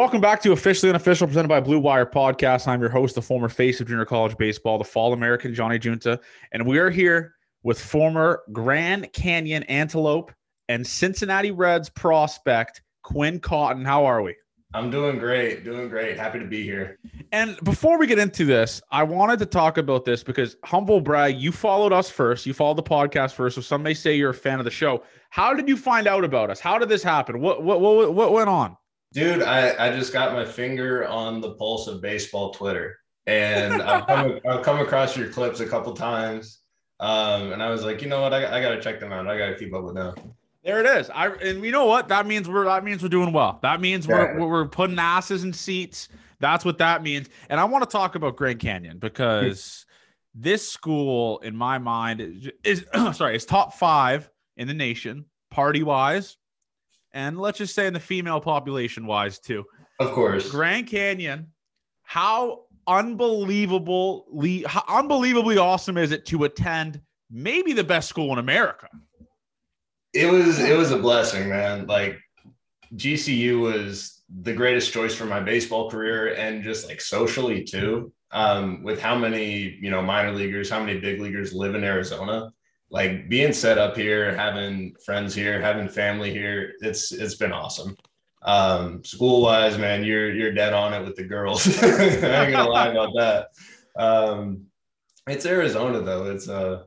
Welcome back to Officially Unofficial, presented by Blue Wire Podcast. I'm your host, the former face of junior college baseball, the Fall American Johnny Junta, and we are here with former Grand Canyon Antelope and Cincinnati Reds prospect Quin Cotton. How are we? I'm doing great, doing great. Happy to be here. And before we get into this, I wanted to talk about this because humble brag, you followed us first. You followed the podcast first. So some may say you're a fan of the show. How did you find out about us? How did this happen? What what what, what went on? Dude, I, I just got my finger on the pulse of baseball Twitter. And I've come, I've come across your clips a couple times. Um, and I was like, you know what? I, I got to check them out. I got to keep up with them. There it is. I and you know what? That means we're that means we're doing well. That means we're we're putting asses in seats. That's what that means. And I want to talk about Grand Canyon because this school, in my mind, is, is sorry, is top five in the nation, party wise, and let's just say in the female population wise too. Of course. Grand Canyon, how unbelievably how unbelievably awesome is it to attend maybe the best school in America? It was it was a blessing, man. Like GCU was the greatest choice for my baseball career and just like socially too. Um, with how many, you know, minor leaguers, how many big leaguers live in Arizona like being set up here, having friends here, having family here, it's it's been awesome. Um, school wise, man, you're you're dead on it with the girls. I ain't gonna lie about that. Um, it's Arizona though. It's uh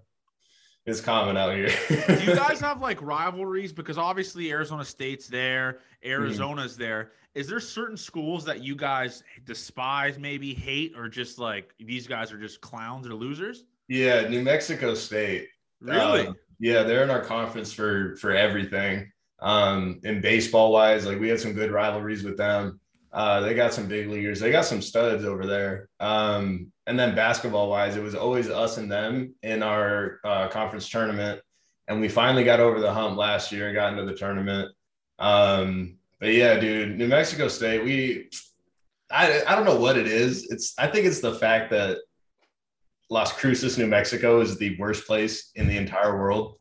it's common out here. Do you guys have like rivalries? Because obviously Arizona State's there, Arizona's mm-hmm. there. Is there certain schools that you guys despise, maybe hate, or just like these guys are just clowns or losers? Yeah, New Mexico State. Really? Uh, yeah, they're in our conference for for everything. Um, in baseball wise, like we had some good rivalries with them. Uh, they got some big leaguers. They got some studs over there. Um, and then basketball wise, it was always us and them in our uh, conference tournament. And we finally got over the hump last year, and got into the tournament. Um, but yeah, dude, New Mexico State, we, I, I don't know what it is. It's, I think it's the fact that Las Cruces, New Mexico is the worst place in the entire world.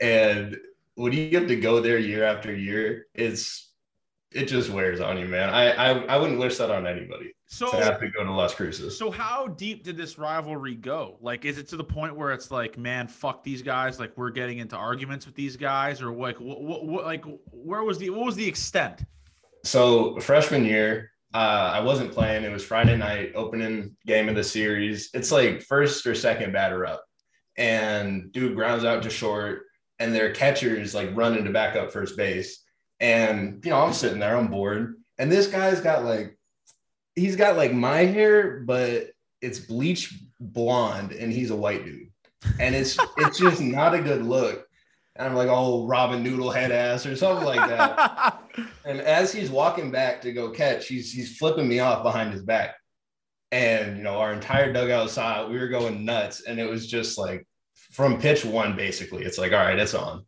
And when you have to go there year after year, it's it just wears on you, man. I I, I wouldn't wish that on anybody. So to have to go to Las Cruces. So how deep did this rivalry go? Like, is it to the point where it's like, man, fuck these guys? Like, we're getting into arguments with these guys, or like, what, what, what like, where was the what was the extent? So freshman year, uh, I wasn't playing. It was Friday night, opening game of the series. It's like first or second batter up, and dude grounds out to short, and their catcher is like running to back up first base. And you know, I'm sitting there, I'm bored, and this guy's got like, he's got like my hair, but it's bleach blonde, and he's a white dude, and it's it's just not a good look. And I'm like, oh, Robin Noodle head ass or something like that. and as he's walking back to go catch, he's he's flipping me off behind his back. And you know, our entire dugout saw it. We were going nuts. And it was just like from pitch one, basically. It's like, all right, it's on.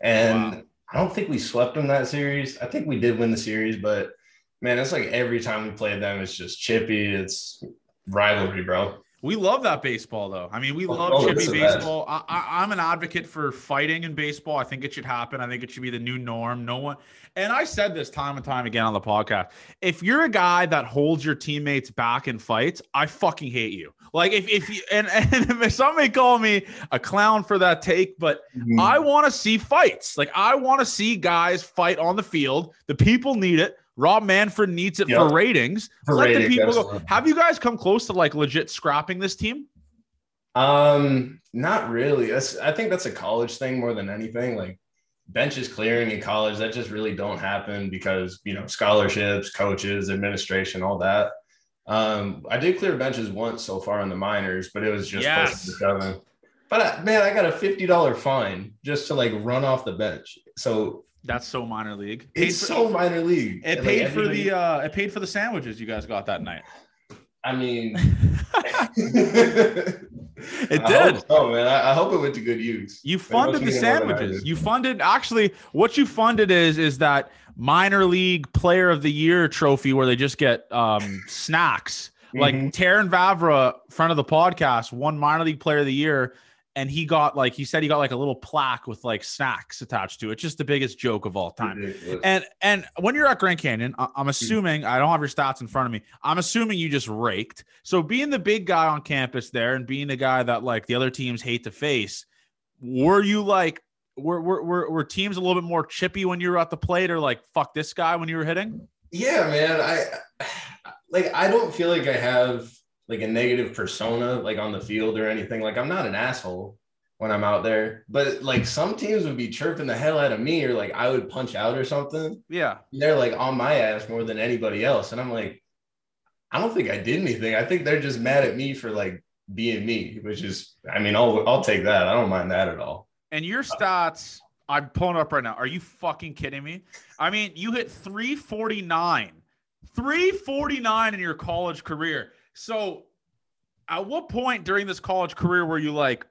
And wow. I don't think we swept them that series. I think we did win the series, but man, it's like every time we played them, it's just chippy. It's rivalry, bro. We love that baseball, though. I mean, we Oh, love oh, chippy it's the best. baseball. I, I, I'm an advocate for fighting in baseball. I think it should happen. I think it should be the new norm. No one, and I said this time and time again on the podcast. If you're a guy that holds your teammates back in fights, I fucking hate you. Like if if you and, and if some may call me a clown for that take, but Mm-hmm. I want to see fights. Like I want to see guys fight on the field. The people need it. Rob Manfred needs it Yep. for ratings. For Let the ratings, people go. Have you guys come close to like legit scrapping this team? Um, not really. That's I think that's a college thing more than anything. Like benches clearing in college, that just really don't happen because you know scholarships, coaches, administration, all that. Um, I did clear benches once so far in the minors, but it was just Yes. the shoving. But I, man, I got a fifty dollar fine just to like run off the bench. So That's so minor league. it's for, so minor league. it Like, paid for the uh it paid for the sandwiches you guys got that night. I mean, It I did. hope so, man. I, I hope it went to good use. You funded the be more than I sandwiches. You funded actually what you funded is is that minor league player of the year trophy where they just get um snacks. Like Mhm. Terrin Vavra, friend of the podcast, won minor league player of the year, and he got like he said he got like a little plaque with like snacks attached to it. Just the biggest joke of all time. Ridiculous. And and when you're at Grand Canyon, I- Hmm. I'm assuming I don't have your stats in front of me. I'm assuming you just raked. So being the big guy on campus there and being the guy that like the other teams hate to face, were you like were were were, were teams a little bit more chippy when you were at the plate or like fuck this guy when you were hitting? Yeah, man. I like I don't feel like I have like a negative persona like on the field or anything. Like I'm not an asshole when I'm out there. But like some teams would be chirping the hell out of me or like I would punch out or something. Yeah. They're like on my ass more than anybody else. And I'm like, I don't think I did anything. I think they're just mad at me for like being me, which is I mean, I'll I'll take that. I don't mind that at all. And your stats, I'm pulling up right now. Are you fucking kidding me? I mean, you hit 349, 349 in your college career. So, at what point during this college career were you like,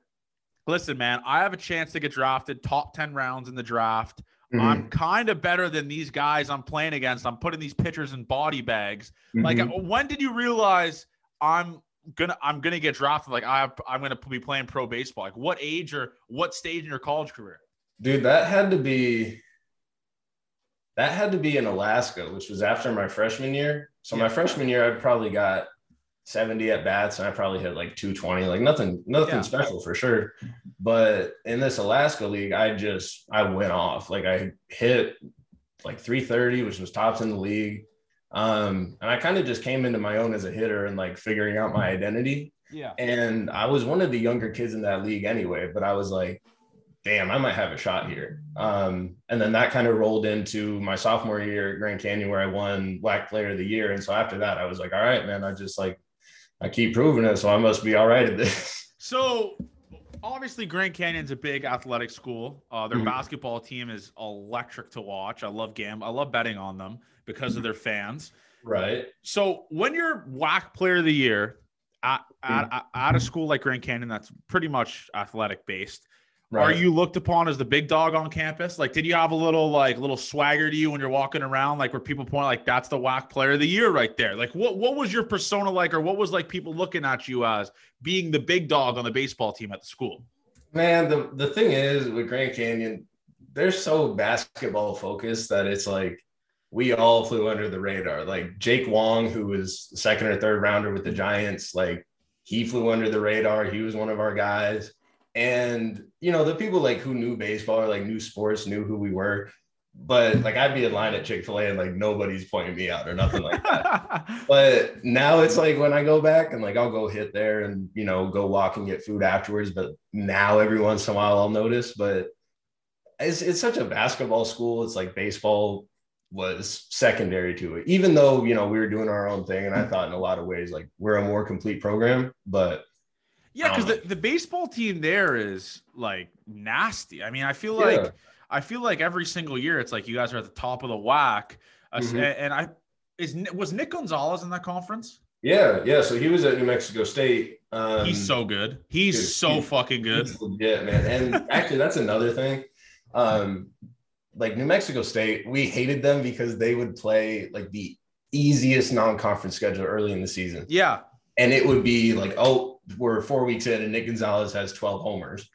listen, man, I have a chance to get drafted top 10 rounds in the draft. Mm-hmm. I'm kind of better than these guys I'm playing against. I'm putting these pitchers in body bags. Like, Mhm. when did you realize I'm gonna I'm gonna get drafted? Like, I have, I'm gonna be playing pro baseball. Like, what age or what stage in your college career? Dude, that had to be that had to be in Alaska, which was after my freshman year. So my freshman year, I probably got 70 at bats and I probably hit like 220, like nothing, nothing Yeah. special for sure. But in this Alaska league, I just I went off. Like I hit like 330, which was tops in the league. Um, and I kind of just came into my own as a hitter and like figuring out my identity. Yeah. And I was one of the younger kids in that league anyway, but I was like, damn, I might have a shot here. Um, and then that kind of rolled into my sophomore year at Grand Canyon where I won WAC Player of the Year. And so after that, I was like, all right, man, I just like, I keep proving it. So I must be all right at this. So obviously Grand Canyon's a big athletic school. Uh, their Mhm. basketball team is electric to watch. I love gam. I love betting on them because of their fans. right. So when you're WAC player of the year at, at, at, at a school like Grand Canyon that's pretty much athletic based, Right. are you looked upon as the big dog on campus? Like, did you have a little like little swagger to you when you're walking around, like where people point like that's the WAC player of the year right there? Like, what what was your persona like, or what was like people looking at you as being the big dog on the baseball team at the school? Man, the, the thing is with Grand Canyon, they're so basketball focused that it's like we all flew under the radar. Like Jake Wong, who was second or third rounder with the Giants, like he flew under the radar. He was one of our guys. And you know, the people like who knew baseball or like knew sports knew who we were. But like I'd be in line at Chick-fil-A and like nobody's pointing me out or nothing like that but now it's like when I go back and like I'll go hit there and you know go walk and get food afterwards. But now every once in a while I'll notice. But it's it's such a basketball school. It's like baseball was secondary to it, even though you know we were doing our own thing. And I thought in a lot of ways like we're a more complete program. But Yeah, because the, the baseball team there is like nasty. I mean, I feel like I feel like every single year it's like you guys are at the top of the WAC. Uh, Mhm. And I is was Nick Gonzalez in that conference? yeah, yeah. So he was at New Mexico State. Um, He's so good. He's dude, so he- fucking good. Legit, man. And actually, that's another thing. Um, like New Mexico State, we hated them because they would play like the easiest non-conference schedule early in the season, Yeah. and it would be like, oh, we're four weeks in and Nick Gonzalez has 12 homers.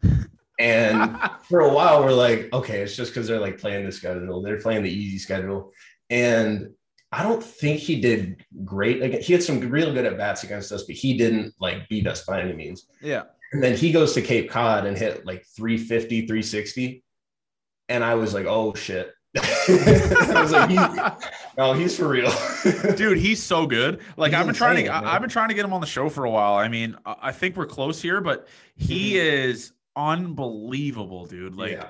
And for a while, we're like, okay, it's just because they're like playing the schedule. They're playing the easy schedule. And I don't think he did great. Again, he had some real good at bats against us, but he didn't like beat us by any means. Yeah. And then he goes to Cape Cod and hit like 350, 360. And I was like, oh shit. I was like, he, no, he's for real, dude. He's so good. Like he's I've been trying to, I, have been trying to get him on the show for a while. I mean, I think we're close here, but he mm-hmm. is unbelievable, dude. Like, yeah.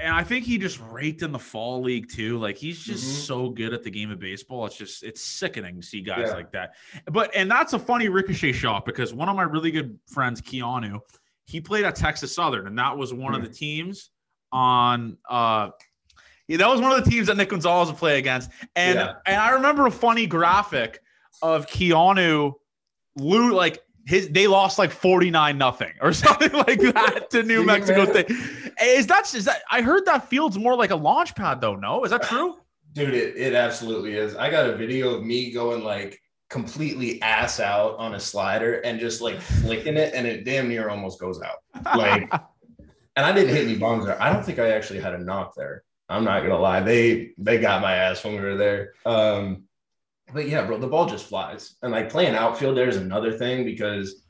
and I think he just raked in the fall league too. Like, he's just mm-hmm. so good at the game of baseball. It's just, it's sickening to see guys yeah. like that. But, and that's a funny ricochet shot because one of my really good friends, Keanu, he played at Texas Southern, and that was one mm-hmm. of the teams on uh yeah, that was one of the teams that Nick Gonzalez would play against. And yeah. and I remember a funny graphic of Keanu Lou like his they lost like 49 nothing or something like that to New Mexico State. Is that is that I heard that field's more like a launch pad though, no? Is that uh, true? Dude, it, it absolutely is. I got a video of me going like completely ass out on a slider and just like flicking it and it damn near almost goes out. Like and I didn't hit any bombs there. I don't think I actually had a knock there. I'm not gonna lie, they they got my ass when we were there. Um, but yeah, bro, the ball just flies, and like playing outfield there is another thing because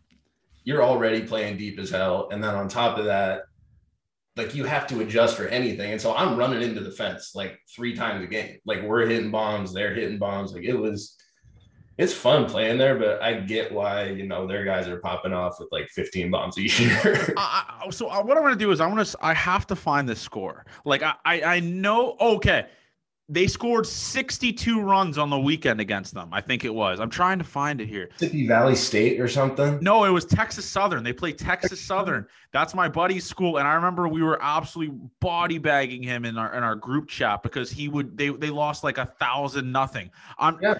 you're already playing deep as hell, and then on top of that, like you have to adjust for anything. And so I'm running into the fence like three times a game. Like we're hitting bombs, they're hitting bombs. Like it was it's fun playing there, but I get why you know their guys are popping off with like 15 bombs a year. uh, so uh, what I'm gonna do is I'm gonna I have to find the score. Like I I, I know okay, they scored 62 runs on the weekend against them. I think it was. I'm trying to find it here. Mississippi Valley State or something. No, it was Texas Southern. They played Texas Southern. That's my buddy's school, and I remember we were absolutely body bagging him in our in our group chat because he would they they lost like a thousand nothing. I'm yeah.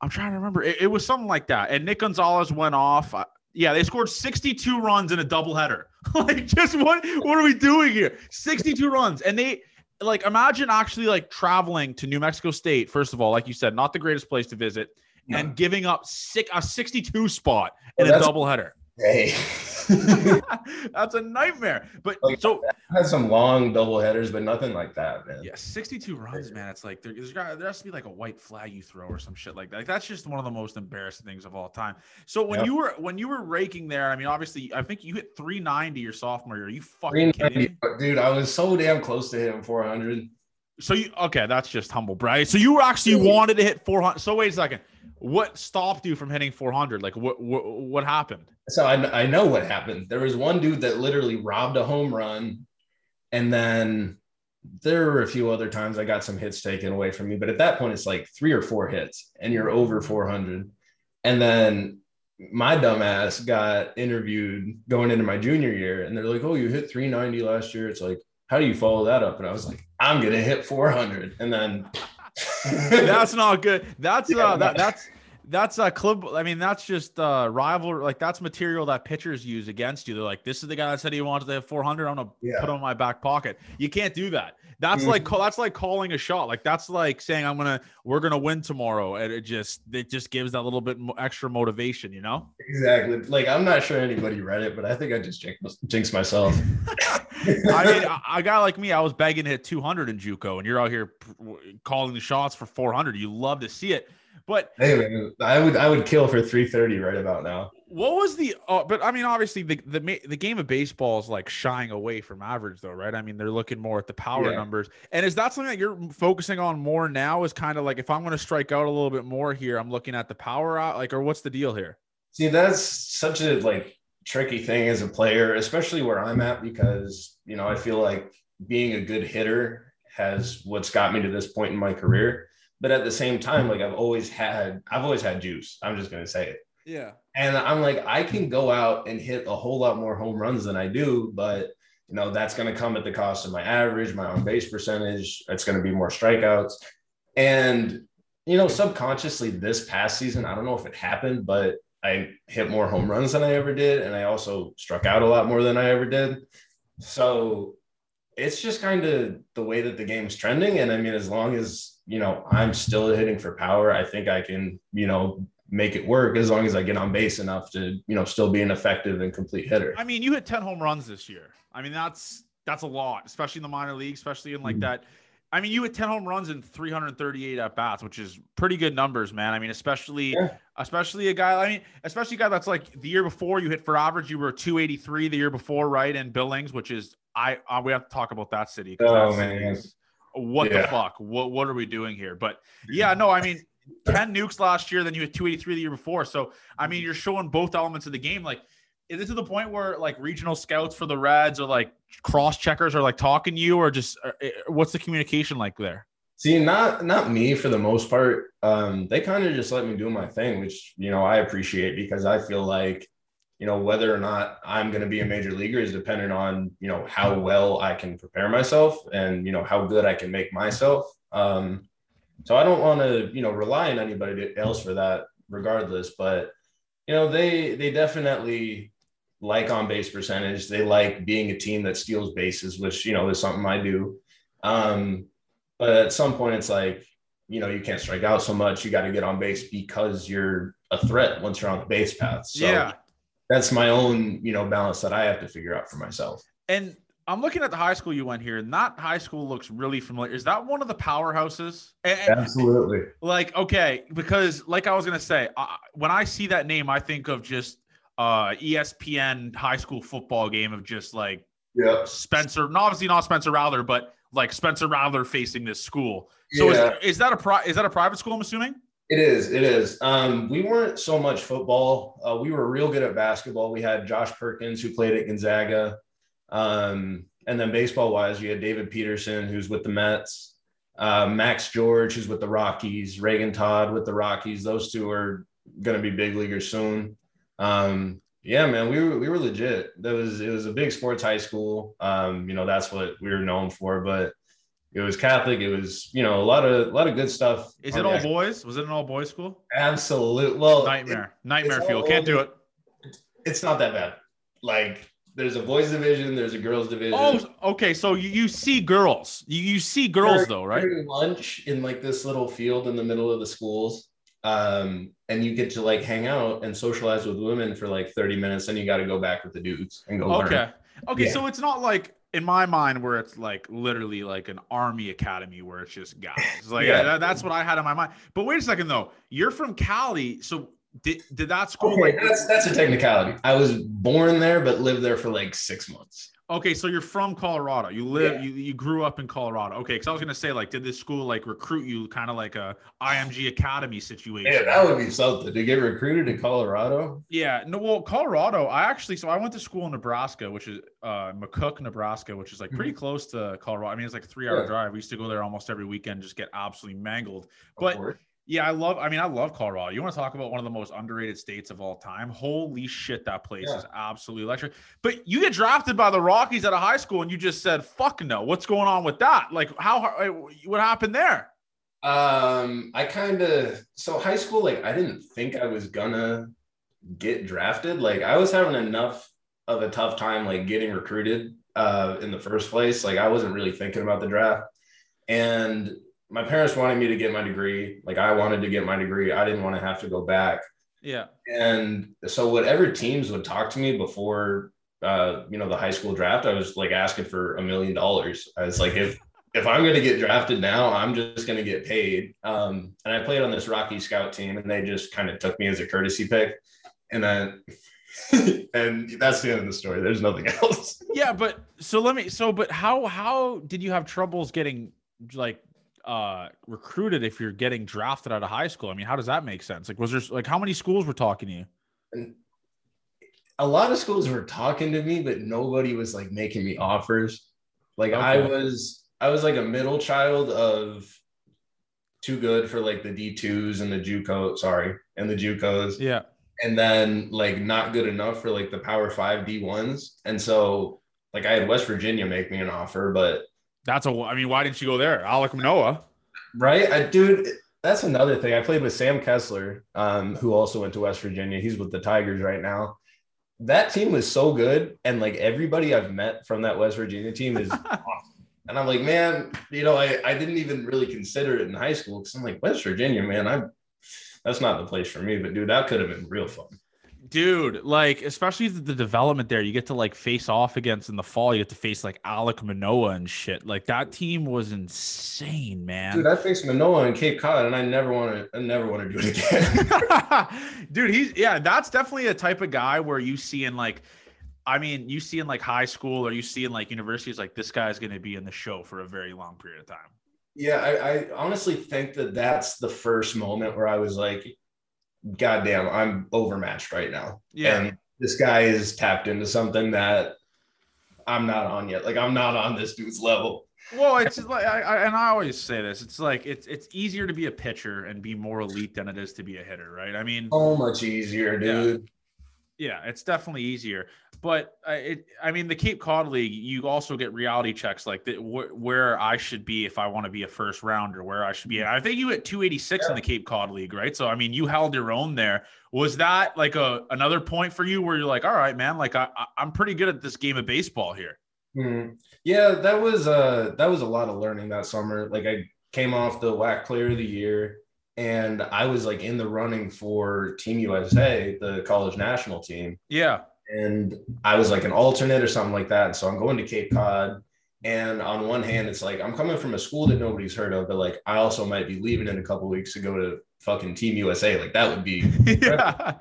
I'm trying to remember. It, it, was something like that. And Nick Gonzalez went off. yeah, they scored 62 runs in a doubleheader. like, just what? What are we doing here? 62 runs, and they like imagine actually like traveling to New Mexico State. First of all, like you said, not the greatest place to visit, no. and giving up six, a 62 spot in well, a doubleheader. Hey. That's a nightmare. But like, so had some long double headers, but nothing like that, man. Yeah, 62 runs, man. It's like there, there has to be like a white flag you throw or some shit like that. Like, that's just one of the most embarrassing things of all time. So when yep. you were when you were raking there, I mean, obviously, I think you hit 390 your sophomore year. Are you fucking kidding? Dude, I was so damn close to hitting 400. So you okay? That's just humble brag. So you actually wanted to hit 400. So wait a second. What stopped you from hitting 400? Like what what, what happened? So I, I know what happened. There was one dude that literally robbed a home run, and then there were a few other times I got some hits taken away from me. But at that point, it's like three or four hits, and you're over 400. And then my dumbass got interviewed going into my junior year, and they're like, "Oh, you hit 390 last year." It's like, how do you follow that up? And I was like, I'm gonna hit 400, and then that's not good. That's uh, that, that's that's a club. I mean, that's just uh rival. Like that's material that pitchers use against you. They're like, this is the guy that said he wanted to have 400. I'm gonna yeah. put him in my back pocket. You can't do that. That's mm-hmm. like that's like calling a shot. Like that's like saying I'm gonna we're gonna win tomorrow, and it just it just gives that little bit extra motivation, you know? Exactly. Like I'm not sure anybody read it, but I think I just jinxed myself. I mean, a guy like me, I was begging to hit 200 in JUCO, and you're out here calling the shots for 400. You love to see it. But I would I would kill for 330 right about now. What was the? Uh, but I mean, obviously, the the the game of baseball is like shying away from average, though, right? I mean, they're looking more at the power yeah. numbers. And is that something that you're focusing on more now? Is kind of like if I'm going to strike out a little bit more here, I'm looking at the power out, like, or what's the deal here? See, that's such a like tricky thing as a player, especially where I'm at, because you know I feel like being a good hitter has what's got me to this point in my career but at the same time, like I've always had, I've always had juice. I'm just gonna say it. Yeah. And I'm like, I can go out and hit a whole lot more home runs than I do, but you know that's going to come at the cost of my average, my on base percentage. It's going to be more strikeouts, and you know, subconsciously this past season, I don't know if it happened, but I hit more home runs than I ever did, and I also struck out a lot more than I ever did. So it's just kind of the way that the game's trending. And I mean, as long as you know, I'm still hitting for power. I think I can, you know, make it work as long as I get on base enough to, you know, still be an effective and complete hitter. I mean, you hit 10 home runs this year. I mean, that's that's a lot, especially in the minor league, especially in like mm-hmm. that. I mean, you had 10 home runs and 338 at bats, which is pretty good numbers, man. I mean, especially yeah. especially a guy, I mean, especially a guy that's like the year before you hit for average, you were 283 the year before, right? In Billings, which is I uh, we have to talk about that city. Oh man. What yeah. the fuck? What what are we doing here? But yeah, no, I mean, 10 nukes last year, then you had 283 the year before. So, I mean, you're showing both elements of the game. Like, is it to the point where like regional scouts for the Reds or like cross checkers are like talking to you or just uh, uh, what's the communication like there? See, not not me for the most part. Um, they kind of just let me do my thing, which you know I appreciate because I feel like you know whether or not I'm going to be a major leaguer is dependent on you know how well I can prepare myself and you know how good I can make myself. Um, so I don't want to, you know, rely on anybody else for that regardless. But, you know, they they definitely like on base percentage. They like being a team that steals bases, which, you know, is something I do. Um, but at some point it's like, you know, you can't strike out so much. You got to get on base because you're a threat once you're on the base path. So yeah. that's my own, you know, balance that I have to figure out for myself. And I'm looking at the high school you went here, and that high school looks really familiar. Is that one of the powerhouses? And, Absolutely. Like, okay, because like I was gonna say, uh, when I see that name, I think of just uh, ESPN high school football game of just like yeah. Spencer, obviously not Spencer Rattler, but like Spencer Rattler facing this school. So yeah. is, is that a pri- is that a private school? I'm assuming. It is. It is. Um, we weren't so much football. Uh, we were real good at basketball. We had Josh Perkins who played at Gonzaga. Um, and then baseball wise, you had David Peterson, who's with the Mets, uh, Max George, who's with the Rockies, Reagan Todd with the Rockies. Those two are going to be big leaguers soon. Um, yeah, man, we were we were legit. That was it was a big sports high school. Um, you know, that's what we were known for. But it was Catholic. It was you know a lot of a lot of good stuff. Is it all boys? Was it an all boys school? Absolutely. Well, nightmare, it, nightmare fuel. Can't do it. It's not that bad. Like there's a boys division, there's a girls division. Oh, okay. So you, you see girls. You, you see girls during, though, right? lunch in like this little field in the middle of the schools. Um, and you get to like hang out and socialize with women for like 30 minutes, and you got to go back with the dudes and go. Okay. Learn. Okay. Yeah. So it's not like in my mind where it's like literally like an army academy where it's just guys. like yeah. that, that's what I had in my mind. But wait a second though. You're from Cali, so did, did that school okay, like that's that's a technicality. I was born there but lived there for like six months. Okay, so you're from Colorado. You live yeah. you, you grew up in Colorado. Okay, because I was gonna say like, did this school like recruit you kind of like a IMG Academy situation? Yeah, that would be something to get recruited to Colorado. Yeah, no, well, Colorado. I actually so I went to school in Nebraska, which is uh McCook, Nebraska, which is like pretty mm-hmm. close to Colorado. I mean, it's like a three hour yeah. drive. We used to go there almost every weekend, just get absolutely mangled. But yeah, I love. I mean, I love Colorado. You want to talk about one of the most underrated states of all time? Holy shit, that place yeah. is absolutely electric. But you get drafted by the Rockies out of high school, and you just said, "Fuck no." What's going on with that? Like, how? What happened there? Um, I kind of so high school. Like, I didn't think I was gonna get drafted. Like, I was having enough of a tough time like getting recruited uh, in the first place. Like, I wasn't really thinking about the draft, and my parents wanted me to get my degree. Like I wanted to get my degree. I didn't want to have to go back. Yeah. And so whatever teams would talk to me before uh, you know, the high school draft, I was like asking for a million dollars. I was like, if if I'm gonna get drafted now, I'm just gonna get paid. Um, and I played on this Rocky Scout team, and they just kind of took me as a courtesy pick. And then and that's the end of the story. There's nothing else. yeah, but so let me so but how how did you have troubles getting like uh, recruited if you're getting drafted out of high school? I mean, how does that make sense? Like, was there like how many schools were talking to you? And a lot of schools were talking to me, but nobody was like making me offers. Like okay. I was, I was like a middle child of too good for like the D2s and the JUCO, sorry, and the JUCOs. Yeah. And then like not good enough for like the Power Five D1s. And so like I had West Virginia make me an offer, but that's a. I mean, why didn't you go there, Alek Manoah? Right, I dude. That's another thing. I played with Sam Kessler, um, who also went to West Virginia. He's with the Tigers right now. That team was so good, and like everybody I've met from that West Virginia team is awesome. And I'm like, man, you know, I, I didn't even really consider it in high school because I'm like, West Virginia, man, I that's not the place for me. But dude, that could have been real fun. Dude, like especially the, the, development there, you get to like face off against in the fall. You get to face like Alek Manoah and shit. Like that team was insane, man. Dude, I faced Manoah in Cape Cod, and I never want to. I never want to do it again. Dude, he's yeah, that's definitely a type of guy where you see in like, I mean, you see in like high school or you see in like universities, like this guy's going to be in the show for a very long period of time. Yeah, I, I honestly think that that's the first moment where I was like, goddamn, I'm overmatched right now. Yeah. And this guy is tapped into something that I'm not on yet. Like I'm not on this dude's level. Well, it's like I, I, and I always say this. It's like it's it's easier to be a pitcher and be more elite than it is to be a hitter, right? I mean, so much easier, dude. Yeah, it's definitely easier. But uh, it, I mean, the Cape Cod League, you also get reality checks like the, wh- where I should be if I want to be a first rounder, where I should be. I think you hit 286 yeah. in the Cape Cod League, right? So, I mean, you held your own there. Was that like a another point for you where you're like, all right, man, like I, I'm pretty good at this game of baseball here? Mm-hmm. Yeah, that was uh that was a lot of learning that summer. Like I came off the WAC Player of the Year and I was like in the running for Team USA, the college national team. Yeah. And I was like an alternate or something like that. So I'm going to Cape Cod. And on one hand, it's like I'm coming from a school that nobody's heard of, but like I also might be leaving in a couple weeks to go to fucking Team USA. Like that would be. yeah.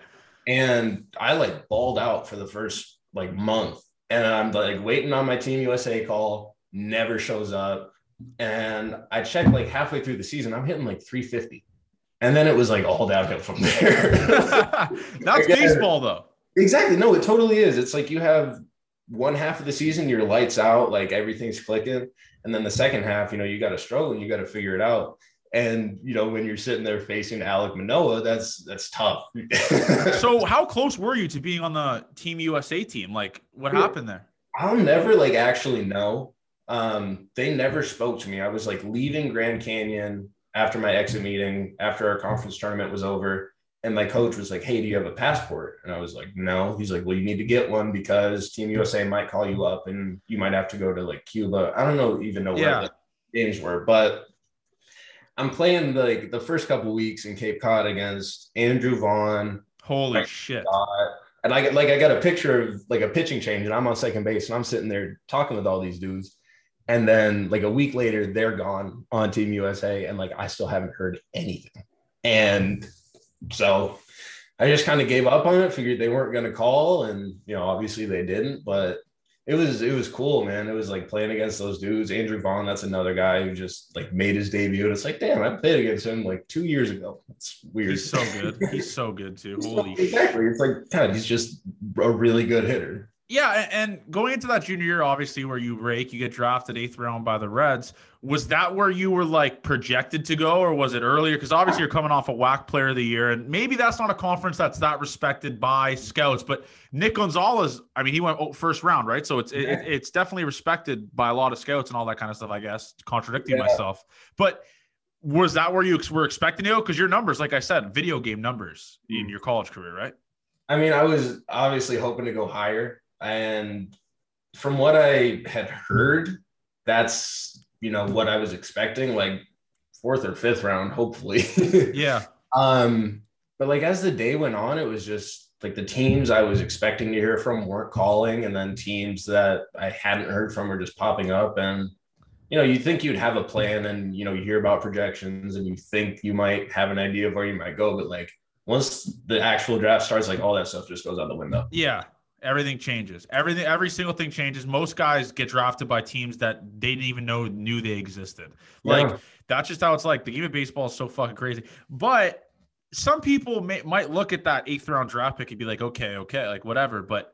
And I like balled out for the first like month, and I'm like waiting on my Team USA call. Never shows up, and I checked like halfway through the season. I'm hitting like 350 and then it was like all downhill from there. That's baseball, though. Exactly. No, it totally is. It's like you have one half of the season, your lights out, like everything's clicking, and then the second half, you know, you got to struggle and you got to figure it out. And you know, when you're sitting there facing Alek Manoah, that's that's tough. so, how close were you to being on the Team USA team? Like, what happened there? I'll never like actually know. Um, they never spoke to me. I was like leaving Grand Canyon after my exit meeting, after our conference tournament was over, and my coach was like, Hey, do you have a passport? And I was like, No. He's like, Well, you need to get one because Team USA might call you up and you might have to go to like Cuba. I don't know, even know yeah. where the games were, but I'm playing the, like the first couple weeks in Cape Cod against Andrew Vaughn. Holy shit. And I get like I got a picture of like a pitching change, and I'm on second base, and I'm sitting there talking with all these dudes. And then like a week later, they're gone on Team USA, and like I still haven't heard anything. And so I just kind of gave up on it. Figured they weren't going to call, and you know, obviously they didn't. But it was it was cool, man. It was like playing against those dudes. Andrew Vaughn, that's another guy who just like made his debut. And it's like, damn, I played against him like two years ago. It's weird. He's so good. He's so good too. Holy exactly. It's like God, he's just a really good hitter. Yeah, and going into that junior year, obviously, where you rake, you get drafted eighth round by the Reds. Was that where you were like projected to go, or was it earlier? Because obviously, you're coming off a WAC Player of the Year, and maybe that's not a conference that's that respected by scouts. But Nick Gonzalez, I mean, he went first round, right? So it's yeah. it, it's definitely respected by a lot of scouts and all that kind of stuff. I guess contradicting yeah. myself, but was that where you were expecting to go? Because your numbers, like I said, video game numbers in mm. your college career, right? I mean, I was obviously hoping to go higher. And from what I had heard, that's you know what I was expecting, like fourth or fifth round, hopefully. yeah. Um, but like as the day went on, it was just like the teams I was expecting to hear from weren't calling, and then teams that I hadn't heard from were just popping up. And you know, you think you'd have a plan, and you know, you hear about projections, and you think you might have an idea of where you might go, but like once the actual draft starts, like all that stuff just goes out the window. Yeah, everything changes. Everything, every single thing changes. Most guys get drafted by teams that they didn't even know knew they existed. Like yeah. that's just how it's like. The game of baseball is so fucking crazy. But some people may, might look at that eighth round draft pick and be like, okay, okay, like whatever. But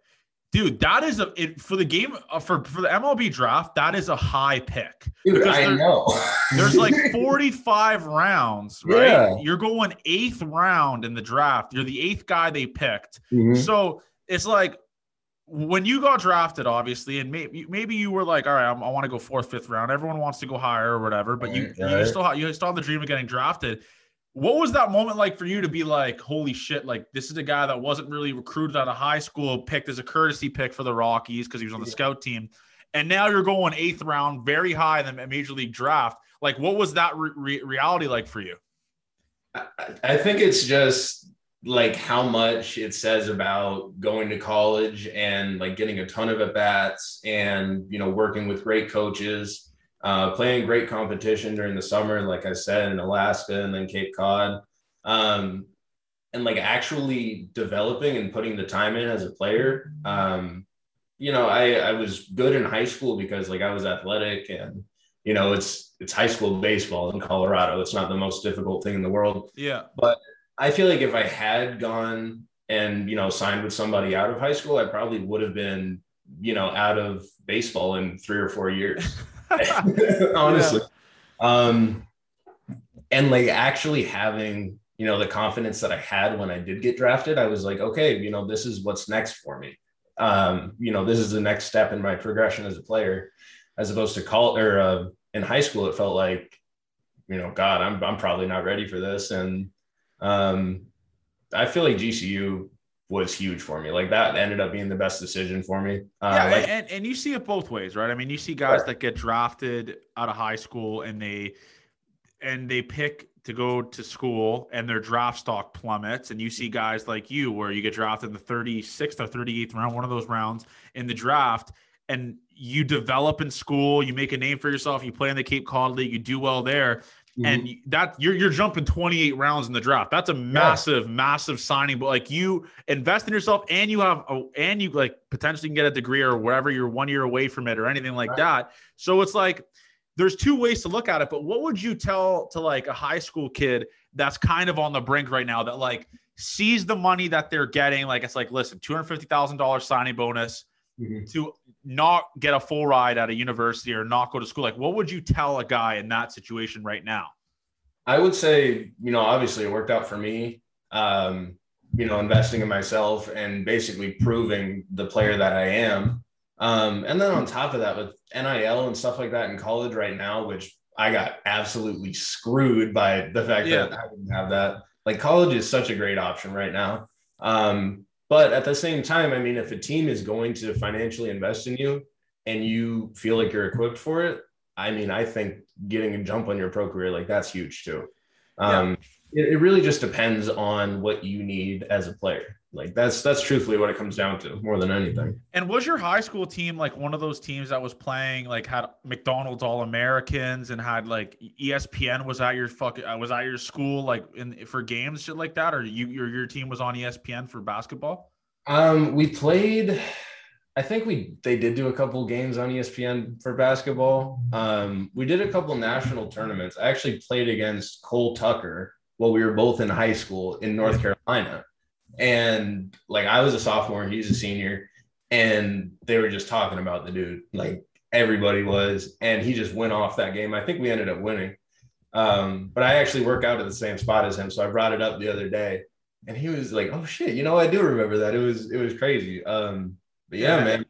dude, that is a it, for the game uh, for for the MLB draft. That is a high pick. Dude, I there, know. there's like 45 rounds, right? Yeah. You're going eighth round in the draft. You're the eighth guy they picked. Mm-hmm. So it's like when you got drafted, obviously, and maybe maybe you were like, all right, I'm, i want to go fourth, fifth round. Everyone wants to go higher or whatever, but you right. you still you still have the dream of getting drafted. What was that moment like for you to be like, holy shit, like this is a guy that wasn't really recruited out of high school, picked as a courtesy pick for the Rockies because he was on the yeah. scout team, and now you're going eighth round, very high in the major league draft. Like, what was that re- reality like for you? I, I think it's just like how much it says about going to college and like getting a ton of at bats and you know working with great coaches, uh, playing great competition during the summer, like I said in Alaska and then Cape Cod, um, and like actually developing and putting the time in as a player. Um, you know, I I was good in high school because like I was athletic and you know it's it's high school baseball in Colorado. It's not the most difficult thing in the world. Yeah, but I feel like if I had gone and you know signed with somebody out of high school, I probably would have been you know out of baseball in three or four years. Honestly, yeah. um, and like actually having you know the confidence that I had when I did get drafted, I was like, okay, you know, this is what's next for me. Um, you know, this is the next step in my progression as a player, as opposed to call or uh, in high school, it felt like, you know, God, I'm I'm probably not ready for this, and um, I feel like GCU was huge for me. Like that ended up being the best decision for me. Uh, yeah, like, and, and you see it both ways, right? I mean, you see guys that get drafted out of high school and they and they pick to go to school and their draft stock plummets. And you see guys like you where you get drafted in the 36th or 38th round, one of those rounds in the draft, and you develop in school, you make a name for yourself, you play in the Cape Cod League, you do well there. Mm-hmm. And that you're you're jumping 28 rounds in the draft. That's a massive, yeah. massive signing. But like you invest in yourself, and you have a, and you like potentially can get a degree or whatever. You're one year away from it or anything like right. that. So it's like there's two ways to look at it. But what would you tell to like a high school kid that's kind of on the brink right now that like sees the money that they're getting? Like it's like, listen, two hundred fifty thousand dollars signing bonus. Mm-hmm. To not get a full ride at a university or not go to school? Like, what would you tell a guy in that situation right now? I would say, you know, obviously it worked out for me. Um, you know, investing in myself and basically proving the player that I am. Um, and then on top of that, with NIL and stuff like that in college right now, which I got absolutely screwed by the fact yeah. that I didn't have that. Like college is such a great option right now. Um, but at the same time, I mean, if a team is going to financially invest in you and you feel like you're equipped for it, I mean, I think getting a jump on your pro career, like that's huge too. Um, yeah. it, it really just depends on what you need as a player. Like that's that's truthfully what it comes down to more than anything. And was your high school team like one of those teams that was playing like had McDonald's All Americans and had like ESPN was at your fuck uh, was at your school like in for games shit like that or you your your team was on ESPN for basketball? Um, we played. I think we they did do a couple games on ESPN for basketball. Um, we did a couple national tournaments. I actually played against Cole Tucker while we were both in high school in North Carolina and like I was a sophomore, he's a senior, and they were just talking about the dude, like everybody was, and he just went off that game. I think we ended up winning. Um, but I actually work out at the same spot as him, so I brought it up the other day, and he was like, "Oh shit, you know, I do remember that. It was it was crazy." Um, but yeah, yeah. man,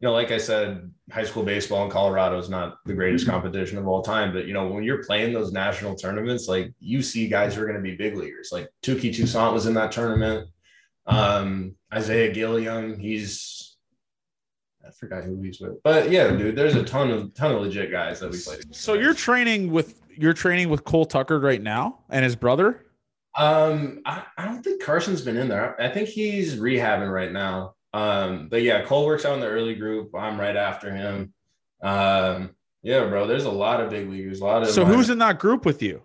you know, like I said, high school baseball in Colorado is not the greatest mm-hmm. competition of all time, but you know, when you're playing those national tournaments, like you see guys who are going to be big leaguers. Like Touki Toussaint was in that tournament. Um, Isaiah Gilliam, he's I forgot who he's with, but yeah, dude, there's a ton of ton of legit guys that we played. So you're training with you're training with Cole Tucker right now and his brother. Um, I, I don't think Carson's been in there. I think he's rehabbing right now. Um, but yeah, Cole works out in the early group. I'm right after him. Um, yeah, bro, there's a lot of big leaguers. A lot of so who's in that group with you?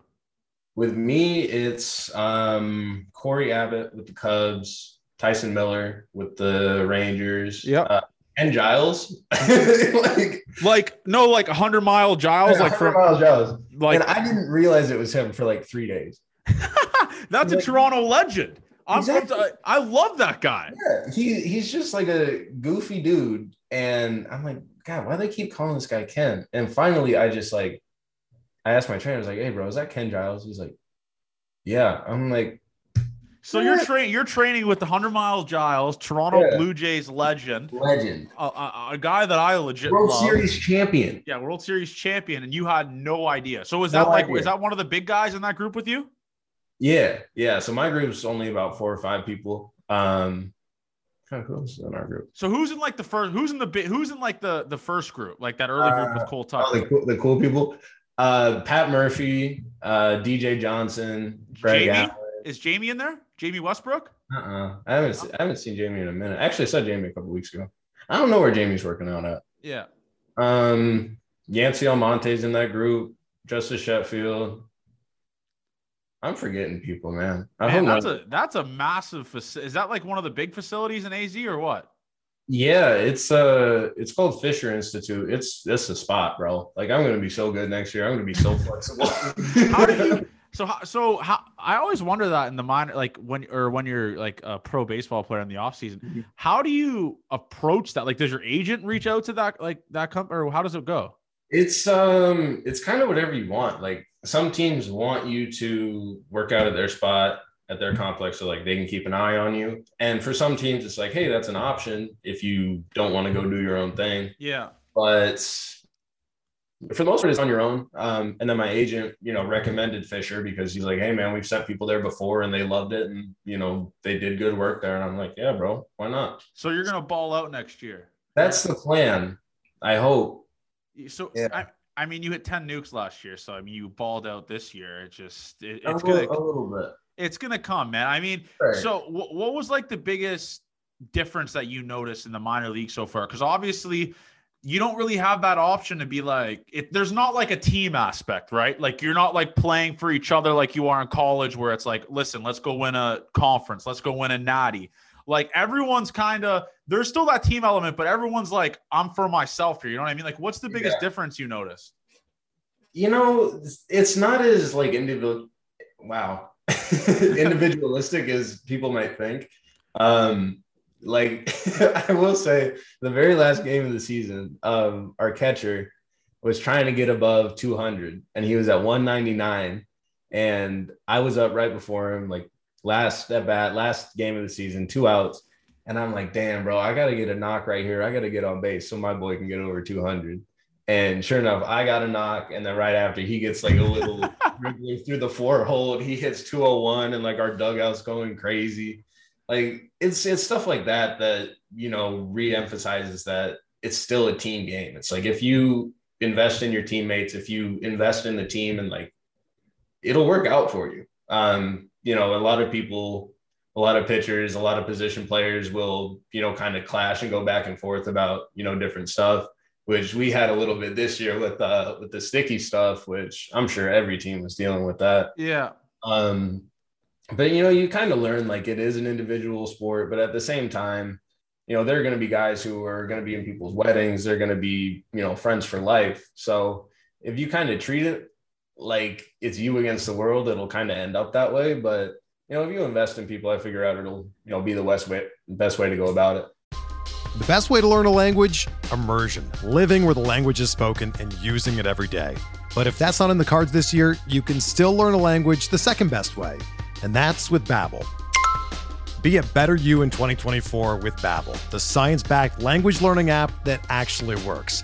With me, it's um, Cory Abbott with the Cubs, Tyson Miller with the Rangers. Yeah. Uh, and Giles, like, like no, like a hundred mile Giles, like from mile Giles. Like, and I didn't realize it was him for like three days. That's like, a Toronto legend. Exactly. To, I love that guy. Yeah, he he's just like a goofy dude, and I'm like, God, why do they keep calling this guy Ken? And finally, I just like, I asked my trainer, I was like, Hey, bro, is that Ken Giles? He's like, Yeah. I'm like, so what? you're training you're training with the hundred miles Giles, Toronto yeah. Blue Jays legend, legend, a, a, a, guy that I legit World love. Series champion. Yeah, World Series champion, and you had no idea. So is that no like idea. is that one of the big guys in that group with you? Yeah, yeah. So my group's only about four or five people. Um, kind of cool in our group. So who's in like the first? Who's in the bit? Who's in like the the first group? Like that early group with uh, Cole Tucker. Oh, the, cool, the cool people. Uh, Pat Murphy, uh, DJ Johnson, Greg Jamie? Allen. Is Jamie in there? Jamie Westbrook? Uh-uh. I haven't I haven't seen Jamie in a minute. Actually, I saw Jamie a couple weeks ago. I don't know where Jamie's working out at. Yeah. Um, Yency Almonte's in that group. Justus Sheffield. I'm forgetting people, man. I Man, that's not. a that's a massive faci- is that like one of the big facilities in AZ or what? Yeah, it's uh it's called Fischer Institute. It's it's a spot, bro. Like I'm gonna be so good next year. I'm gonna be so flexible. How do you so how, so how I always wonder that in the minor like when or when you're like a pro baseball player in the off season, Mhm. how do you approach that? Like does your agent reach out to that like that company or how does it go? It's um it's kind of whatever you want. Like some teams want you to work out at their spot at their complex so like they can keep an eye on you. And for some teams it's like, hey, that's an option if you don't want to go do your own thing. Yeah. But for the most part, it's on your own. Um, and then my agent, you know, recommended Fischer because he's like, hey man, we've sent people there before and they loved it and you know they did good work there. And I'm like, yeah, bro, why not? So you're gonna ball out next year. That's the plan. I hope. So Yeah. I, I mean, you hit ten nukes last year, so I mean, you balled out this year. It just it, A it's little, gonna a little bit. it's gonna come, man. I mean, Right. so wh- what was like the biggest difference that you noticed in the minor league so far? Because obviously, you don't really have that option to be like it. There's not like a team aspect, right? Like you're not like playing for each other like you are in college, where it's like, listen, let's go win a conference, let's go win a natty. Like everyone's kind of there's still that team element, but everyone's like, I'm for myself here. You know what I mean? Like, what's the biggest Yeah. difference you notice? you know, it's not as like individual. Wow, individualistic as people might think. Um, like I will say, the very last game of the season, um, our catcher was trying to get above 200, and he was at 199, and I was up right before him, like last at bat, last game of the season, two outs. And I'm like, damn, bro, I got to get a knock right here. I got to get on base so my boy can get over 200. And sure enough, I got a knock. And then right after, he gets like a little through the four hole. He hits 201, and like our dugout's going crazy. Like it's it's stuff like that that you know re-emphasizes that it's still a team game. It's like if you invest in your teammates, if you invest in the team, and like it'll work out for you. Um, you know, a lot of people, a lot of pitchers, a lot of position players will, you know, kind of clash and go back and forth about, you know, different stuff, which we had a little bit this year with uh with the sticky stuff, which I'm sure every team was dealing with that. Yeah. Um, but you know, you kind of learn like it is an individual sport, but at the same time, you know, there are going to be guys who are going to be in people's weddings. They're going to be, you know, friends for life. So if you kind of treat it like it's you against the world, it'll kind of end up that way. But you know, if you invest in people, I figure out it'll, you know, be the best way, best way to go about it. The best way to learn a language? Immersion. Living where the language is spoken and using it every day. But if that's not in the cards this year, you can still learn a language the second best way, and that's with Babbel. Be a better you in 2024 with Babbel, the science-backed language learning app that actually works.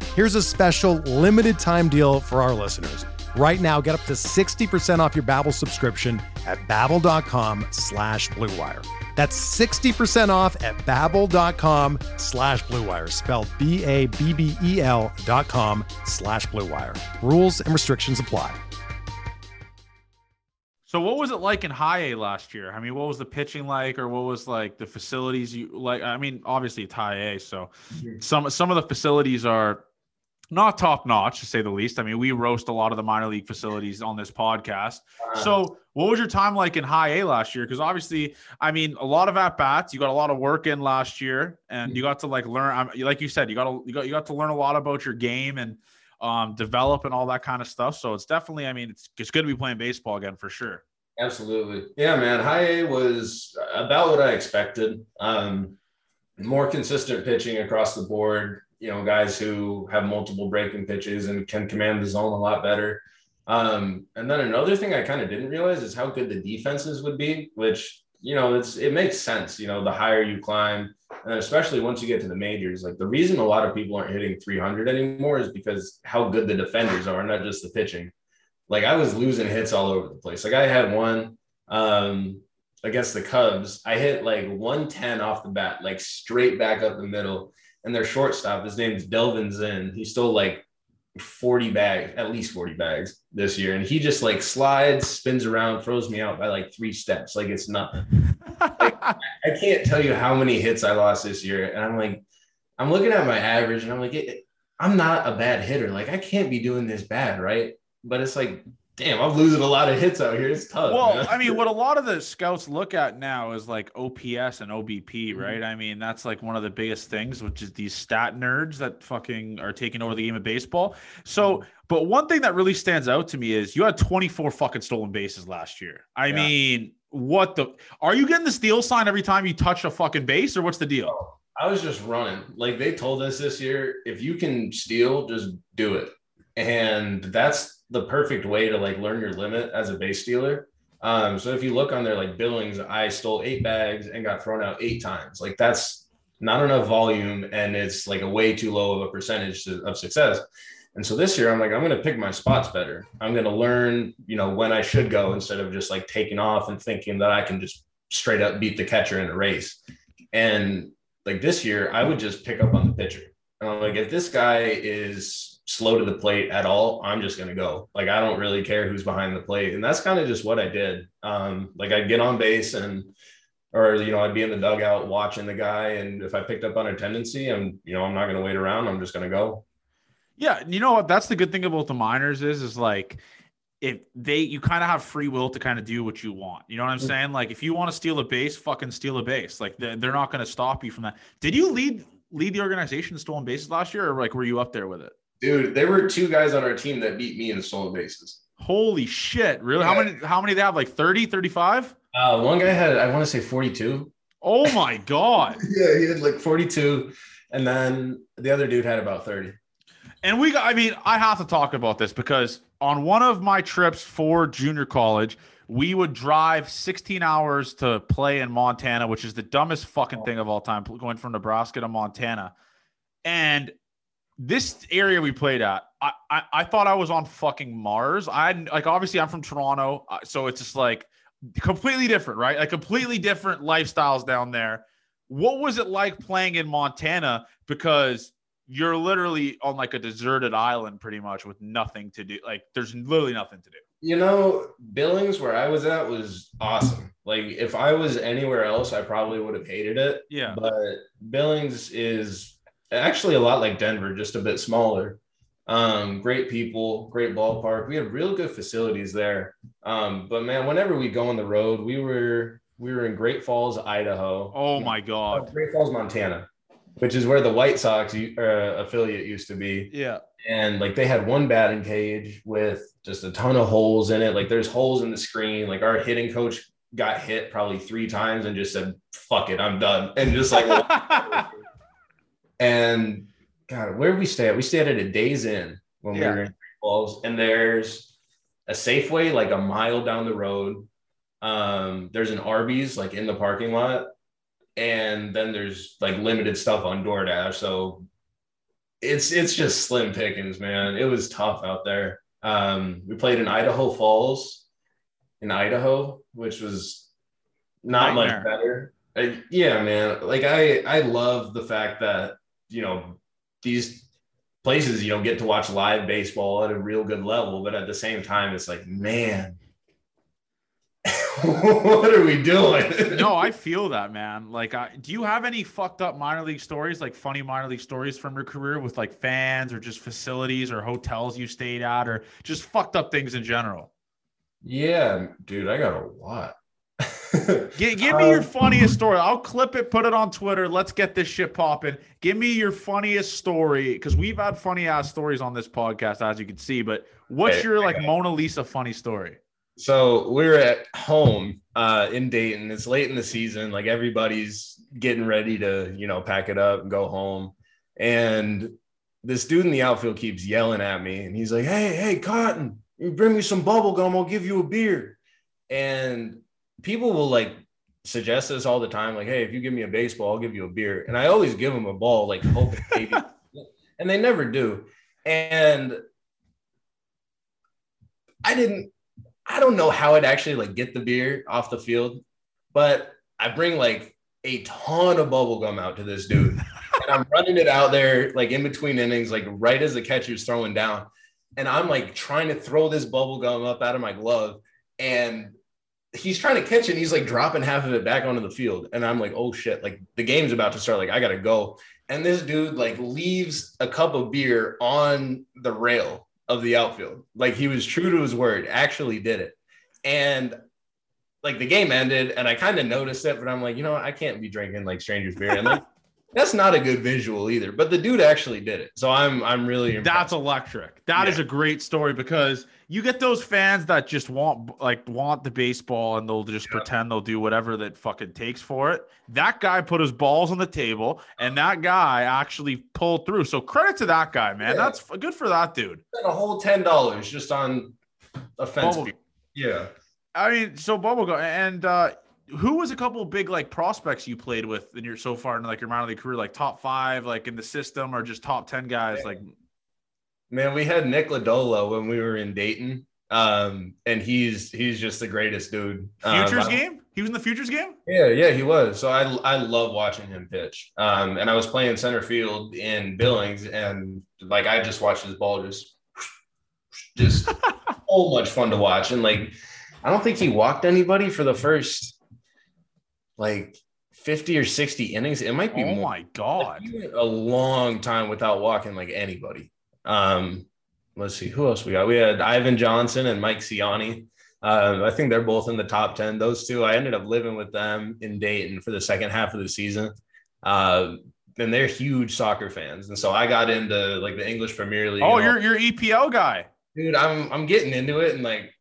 Here's a special limited time deal for our listeners. Right now, get up to 60% off your Babbel subscription at babbel.com slash bluewire. That's 60% off at babbel.com slash bluewire, spelled B-A-B-B-E-L dot com slash bluewire. Rules and restrictions apply. So what was it like in high A last year? I mean, what was the pitching like, or what was like the facilities you like? I mean, obviously it's high A, so some some of the facilities are not top notch to say the least. I mean, we roast a lot of the minor league facilities on this podcast. Uh, So, what was your time like in high A last year? Because obviously, I mean, a lot of at bats. You got a lot of work in last year, and you got to like learn. I'm, like you said, you got to you got you got to learn a lot about your game and um, develop and all that kind of stuff. So it's definitely, I mean, it's it's good to be playing baseball again for sure. Absolutely. Yeah, man. High A was about what I expected. Um, more consistent pitching across the board. You know, guys who have multiple breaking pitches and can command the zone a lot better. Um, and then another thing I kind of didn't realize is how good the defenses would be, which you know it's it makes sense. You know, the higher you climb, and especially once you get to the majors, like the reason a lot of people aren't hitting 300 anymore is because how good the defenders are, not just the pitching. Like I was losing hits all over the place. Like I had one um, against the Cubs. I hit like 110 off the bat, like straight back up the middle. And their shortstop, his name is Delvin Zinn. He stole like 40 bags, at least 40 bags this year. And he just like slides, spins around, throws me out by like three steps. Like it's nothing. like, I can't tell you how many hits I lost this year. And I'm like, I'm looking at my average and I'm like, I'm not a bad hitter. Like I can't be doing this bad, right? But it's like damn, I'm losing a lot of hits out here. It's tough. Well, man. I mean, what a lot of the scouts look at now is like OPS and OBP, mm-hmm. right? Mm-hmm. I mean, that's like one of the biggest things, which is these stat nerds that fucking are taking over the game of baseball. So, mm-hmm. but one thing that really stands out to me is you had 24 fucking stolen bases last year. I yeah. mean, what the are you getting the steal sign every time you touch a fucking base or what's the deal? Oh, I was just running. Like they told us this year, if you can steal, just do it. And that's the perfect way to like learn your limit as a base stealer. Um, so if you look on there, like Billings, I stole eight bags and got thrown out eight times. Like that's not enough volume, and it's like a way too low of a percentage to, of success. And so this year, I'm like, I'm going to pick my spots better. I'm going to learn, you know, when I should go instead of just like taking off and thinking that I can just straight up beat the catcher in a race. And like this year, I would just pick up on the pitcher. And I'm like, if this guy is slow to the plate at all, I'm just going to go. Like, I don't really care who's behind the plate. And that's kind of just what I did. Um, like, I'd get on base and, or, you know, I'd be in the dugout watching the guy. And if I picked up on a tendency, I'm, you know, I'm not going to wait around. I'm just going to go. Yeah. You know what? That's the good thing about the minors is, is like, if they you kind of have free will to kind of do what you want. You know what I'm mm. saying? Like if you want to steal a base, fucking steal a base. Like they're, they're not going to stop you from that. Did you lead lead the organization stolen bases last year, or like were you up there with it? Dude, there were two guys on our team that beat me in stolen bases. Holy shit. Really? Yeah. How many how many they have? Like 30, 35? Uh, one guy had I want to say 42. Oh my god. yeah, he had like 42. And then the other dude had about 30. And we got, I mean, I have to talk about this because on one of my trips for junior college, we would drive 16 hours to play in Montana, which is the dumbest fucking thing of all time, going from Nebraska to Montana. And this area we played at, I, I, I thought I was on fucking Mars. I like obviously I'm from Toronto, uh, so it's just like completely different, right? Like completely different lifestyles down there. What was it like playing in Montana? Because you're literally on like a deserted island, pretty much with nothing to do. Like there's literally nothing to do. You know, Billings, where I was at, was awesome. Like if I was anywhere else, I probably would have hated it. Yeah. But Billings is actually a lot like Denver, just a bit smaller. Um, great people, great ballpark. We have real good facilities there. Um, but man, whenever we go on the road, we were we were in Great Falls, Idaho. Oh my God, uh, Great Falls, Montana, which is where the White Sox uh, affiliate used to be. Yeah, and like they had one batting cage with just a ton of holes in it. Like there's holes in the screen. Like our hitting coach got hit probably three times and just said, "Fuck it, I'm done," and just like. And God, where did we stay at? We stayed at a Days Inn when yeah. we were in Falls, and there's a Safeway like a mile down the road. Um, there's an Arby's like in the parking lot, and then there's like limited stuff on DoorDash. So it's it's just slim pickings, man. It was tough out there. Um, we played in Idaho Falls, in Idaho, which was not Nightmare. much better. I, yeah, man. Like I I love the fact that you know, these places you don't get to watch live baseball at a real good level, but at the same time, it's like, man, what are we doing? no, I feel that, man. Like, I, do you have any fucked up minor league stories, like funny minor league stories from your career with like fans or just facilities or hotels you stayed at or just fucked up things in general? Yeah, dude, I got a lot give, give me your funniest story. I'll clip it, put it on Twitter. Let's get this shit popping. Give me your funniest story because we've had funny ass stories on this podcast, as you can see. But what's hey, your like Mona Lisa funny story? So we're at home uh, in Dayton. It's late in the season. Like everybody's getting ready to, you know, pack it up and go home. And this dude in the outfield keeps yelling at me, and he's like, "Hey, hey, Cotton, You bring me some bubble gum, I'll give you a beer. And people will like suggest this all the time, like, hey, if you give me a baseball, I'll give you a beer. And I always give them a ball, like hoping maybe, and they never do. And I didn't, I don't know how I'd actually like get the beer off the field, but I bring like a ton of bubble gum out to this dude. and I'm running it out there like in between innings, like right as the catcher's throwing down. And I'm like trying to throw this bubble gum up out of my glove. And he's trying to catch it. He's like dropping half of it back onto the field. And I'm like, oh shit, like the game's about to start. Like, I gotta go. And this dude like leaves a cup of beer on the rail of the outfield. Like he was true to his word, actually did it. And like the game ended and I kind of noticed it, but I'm like, you know, I can't be drinking like strangers beer. And like that's not a good visual either. But the dude actually did it. So I'm I'm really impressed. That's electric. That yeah. is a great story because you get those fans that just want like want the baseball and they'll just yeah. pretend they'll do whatever that fucking takes for it. That guy put his balls on the table and that guy actually pulled through. So credit to that guy, man. Yeah. That's good for that dude. Spent a whole ten dollars just on a fence. Yeah. I mean, so bubblegum and uh who was a couple big like prospects you played with in your so far in like your minor league career, like top five, like in the system, or just top ten guys? Man. Like, man, we had Nick Lodolo when we were in Dayton, um, and he's he's just the greatest dude. Futures um, game? He was in the futures game. Yeah, yeah, he was. So I I love watching him pitch. Um, and I was playing center field in Billings, and like I just watched his ball just just so much fun to watch, and like. I don't think he walked anybody for the first like 50 or 60 innings. It might be oh more. my god. a long time without walking like anybody. Um, let's see who else we got. We had Ivan Johnson and Mike Siani. Uh, I think they're both in the top 10. Those two, I ended up living with them in Dayton for the second half of the season. Uh, and they're huge soccer fans. And so I got into like the English Premier League. Oh, you're you're EPL guy. Dude, I'm I'm getting into it and like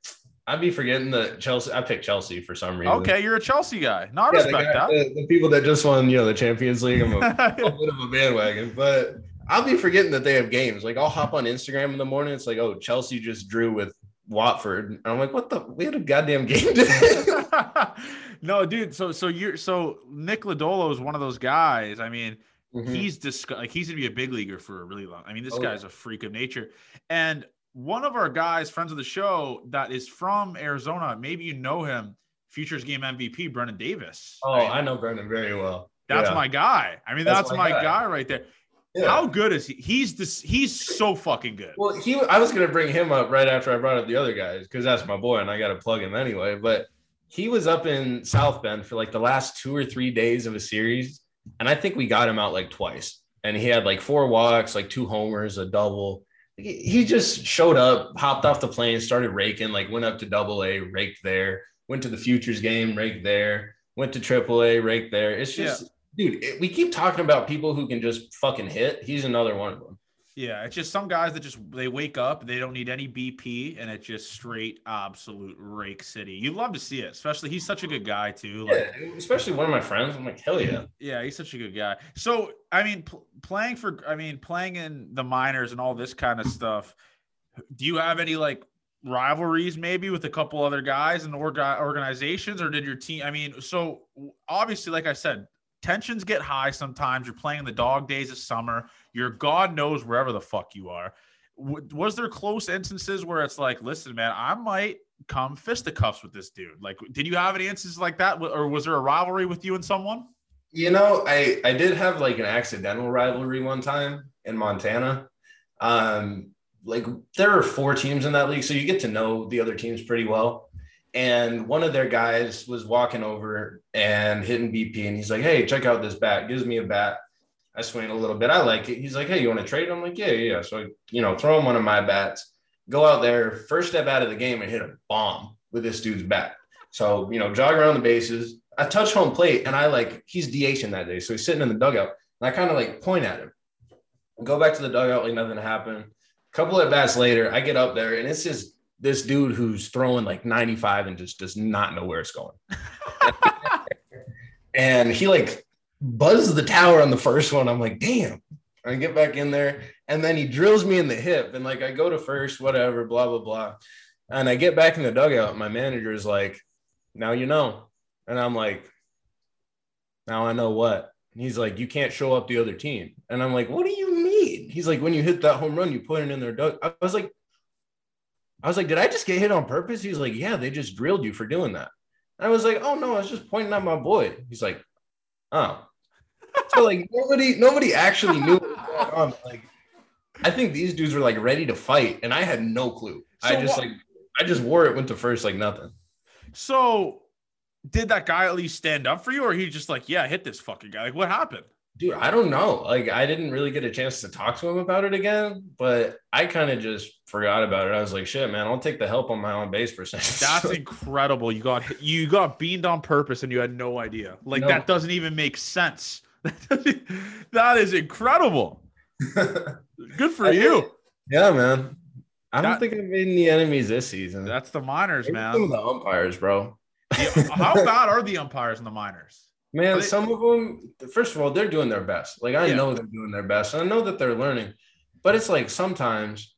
I'd be forgetting that Chelsea. I picked Chelsea for some reason. Okay, you're a Chelsea guy. No, I yeah, respect guy, that. The, the, people that just won, you know, the Champions League. I'm a, a bit of a bandwagon, but I'll be forgetting that they have games. Like I'll hop on Instagram in the morning. It's like, oh, Chelsea just drew with Watford, and I'm like, what the? We had a goddamn game today. no, dude. So so you're so Nick Lodolo is one of those guys. I mean. Mm-hmm. He's dis- like he's gonna be a big leaguer for a really long. I mean, this oh, guy's yeah. a freak of nature, and one of our guys, friends of the show, that is from Arizona. Maybe you know him, Futures Game MVP, Brennen Davis. Oh, I, I know Brennan very well. That's yeah. my guy. I mean, that's, that's my, my guy. guy. right there. Yeah. How good is he? He's this. He's so fucking good. Well, he. I was gonna bring him up right after I brought up the other guys because that's my boy, and I got to plug him anyway. But he was up in South Bend for like the last two or three days of a series, and I think we got him out like twice. And he had like four walks, like two homers, a double he just showed up, hopped off the plane, started raking, like went up to double A, raked there, went to the futures game, raked there, went to triple A, raked there. It's just, yeah. dude, it, we keep talking about people who can just fucking hit. He's another one of them. Yeah, it's just some guys that just they wake up, they don't need any BP, and it's just straight absolute rake city. You'd love to see it, especially he's such a good guy too. Like, yeah, especially one of my friends. I'm like, hell yeah. Yeah, he's such a good guy. So I mean, pl- playing for, I mean, playing in the minors and all this kind of stuff. Do you have any like rivalries maybe with a couple other guys and orga- organizations, or did your team? I mean, so obviously, like I said, tensions get high sometimes. You're playing the dog days of summer. You're God knows wherever the fuck you are. W- was there close instances where it's like, listen, man, I might come fisticuffs with this dude? Like, did you have any instances like that, or was there a rivalry with you and someone? You know, I I did have like an accidental rivalry one time in Montana. Um, like there are four teams in that league, so you get to know the other teams pretty well and one of their guys was walking over and hitting BP, and he's like, "Hey, check out this bat." Gives me a bat. I swing a little bit. I like it. He's like, "Hey, you want to trade?" I'm like, "Yeah, yeah." So I, you know, throw him one of my bats. Go out there, first step out of the game, and hit a bomb with this dude's bat. So you know, jog around the bases. I touch home plate, and I like he's DHing that day, so he's sitting in the dugout, and I kind of like point at him. Go back to the dugout like nothing happened. A couple of bats later, I get up there, and it's just this dude who's throwing like 95 and just does not know where it's going. and he like buzzes the tower on the first one. I'm like, damn. I get back in there, and then he drills me in the hip, and like I go to first, whatever, blah blah blah. And I get back in the dugout. My manager is like, now you know. And I'm like, now I know what. And he's like, you can't show up the other team. And I'm like, what do you mean? He's like, when you hit that home run, you put it in their dug. I was like, I was like, did I just get hit on purpose? He's like, yeah, they just drilled you for doing that. And I was like, oh no, I was just pointing at my boy. He's like, oh. So like nobody, nobody actually knew what was going on. Like, I think these dudes were like ready to fight, and I had no clue. So I just what, like, I just wore it, went to first like nothing. So, did that guy at least stand up for you, or he just like, yeah, hit this fucking guy? Like, what happened? Dude, I don't know. Like, I didn't really get a chance to talk to him about it again, but I kind of just forgot about it. I was like, shit, man, I'll take the help on my own base percentage. That's incredible. You got you got beamed on purpose and you had no idea. Like, no. that doesn't even make sense. that is incredible. Good for you. yeah, man. I don't that, think I've made any enemies this season. That's the minors, Maybe man. Some of the umpires, bro. How bad are the umpires in the minors? Man, they, some of them, first of all, they're doing their best. Like I yeah. know they're doing their best. And I know that they're learning, but it's like sometimes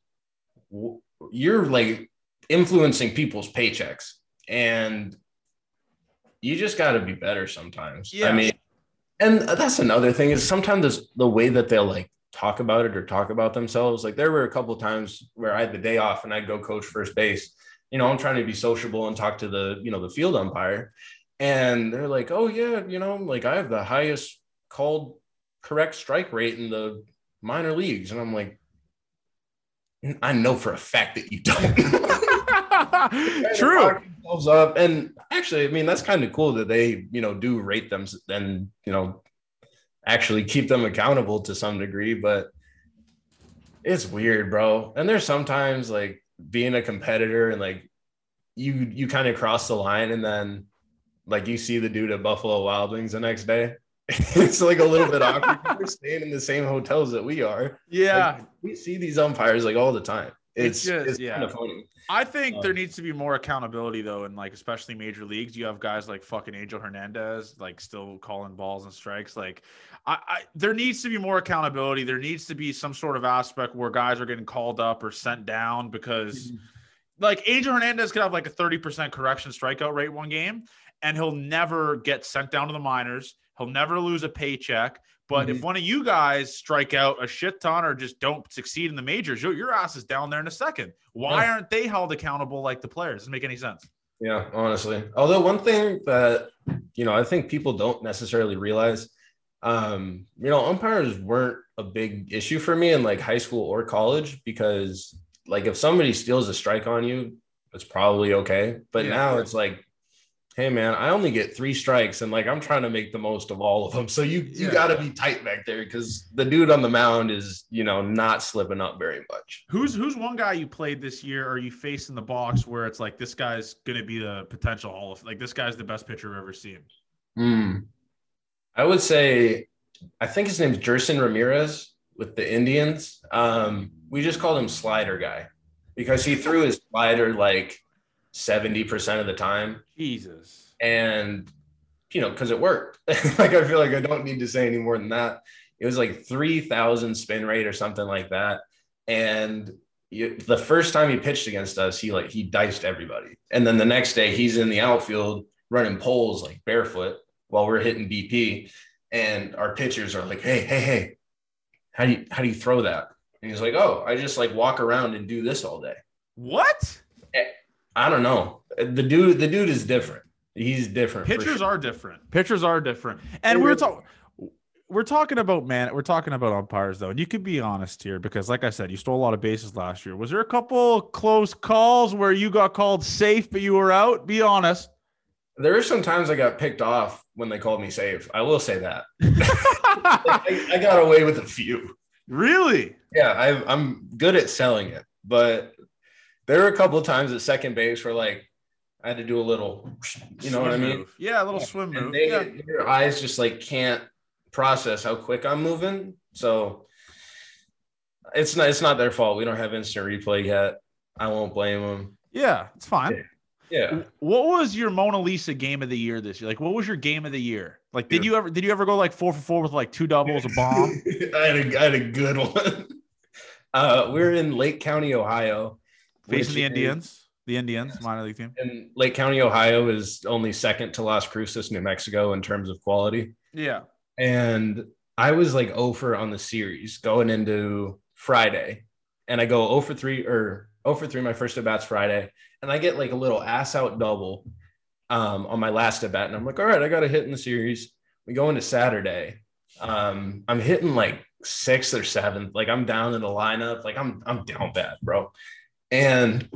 you're like influencing people's paychecks and you just got to be better sometimes. Yeah. I mean, and that's another thing is sometimes the way that they'll like talk about it or talk about themselves. Like there were a couple times where I had the day off and I'd go coach first base. You know, I'm trying to be sociable and talk to the, you know, the field umpire. And they're like, oh yeah, you know, like I have the highest called correct strike rate in the minor leagues. And I'm like, I know for a fact that you don't. True. Up. And actually, I mean, that's kind of cool that they, you know, do rate them and, you know, actually keep them accountable to some degree, but it's weird, bro. And there's sometimes like being a competitor and like you you kind of cross the line and then like you see the dude at Buffalo Wild Wings the next day. it's like a little bit awkward. We're staying in the same hotels that we are. Yeah. Like, we see these umpires like all the time. It's, it's just, it's yeah. kind of funny. I think um, there needs to be more accountability though, and like especially major leagues. You have guys like fucking Angel Hernandez, like still calling balls and strikes. Like, I, I there needs to be more accountability. There needs to be some sort of aspect where guys are getting called up or sent down because, mm-hmm. like, Angel Hernandez could have like a thirty percent correction strikeout rate one game, and he'll never get sent down to the minors. He'll never lose a paycheck. But mm-hmm. if one of you guys strike out a shit ton or just don't succeed in the majors, your, your ass is down there in a second. Why yeah. aren't they held accountable like the players? Doesn't make any sense. Yeah, honestly. Although one thing that you know, I think people don't necessarily realize, um, you know, umpires weren't a big issue for me in like high school or college because like if somebody steals a strike on you, it's probably okay. But yeah. now it's like hey man, I only get three strikes and like I'm trying to make the most of all of them. So you you yeah. got to be tight back there because the dude on the mound is you know not slipping up very much. Who's who's one guy you played this year or you faced in the box where it's like this guy's gonna be the potential Hall of like this guy's the best pitcher I've ever seen. Hmm. I would say, I think his name's jerson Ramirez with the Indians. Um, we just called him Slider Guy because he threw his slider like 70% of the time. Jesus. And, you know, because it worked. like, I feel like I don't need to say any more than that. It was like 3,000 spin rate or something like that. And you, the first time he pitched against us, he like, he diced everybody. And then the next day, he's in the outfield running poles like barefoot while we're hitting BP. And our pitchers are like, hey, hey, hey, how do you, how do you throw that? And he's like, oh, I just like walk around and do this all day. What? I don't know. The dude, the dude is different. He's different. Pitchers sure. are different. Pitchers are different. And we're talking we're talking about man, we're talking about umpires though. And you could be honest here because like I said, you stole a lot of bases last year. Was there a couple close calls where you got called safe but you were out? Be honest. There are some times I got picked off when they called me safe. I will say that. I, I, got away with a few. Really? Yeah, I, I'm good at selling it, but there were a couple of times at second base where like I had to do a little, you know swim what I mean? Move. Yeah, a little swim move. They, yeah. Your eyes just like can't process how quick I'm moving. So it's not it's not their fault. We don't have instant replay yet. I won't blame them. Yeah, it's fine. Yeah. yeah. What was your Mona Lisa game of the year this year? Like, what was your game of the year? Like, did yeah. you ever did you ever go like four for four with like two doubles, a bomb? I had a I had a good one. Uh, we're in Lake County, Ohio facing the Indians. the Indians minor league team. And Lake County, Ohio is only second to Las Cruces, New Mexico in terms of quality. Yeah. And I was like over on the series going into Friday. And I go 0 for 3 or 0 for 3 my first at bats Friday. And I get like a little ass out double um, on my last at bat. And I'm like, all right, I got a hit in the series. We go into Saturday. Um, I'm hitting like sixth or seventh. Like I'm down in the lineup. Like I'm I'm down bad, bro. And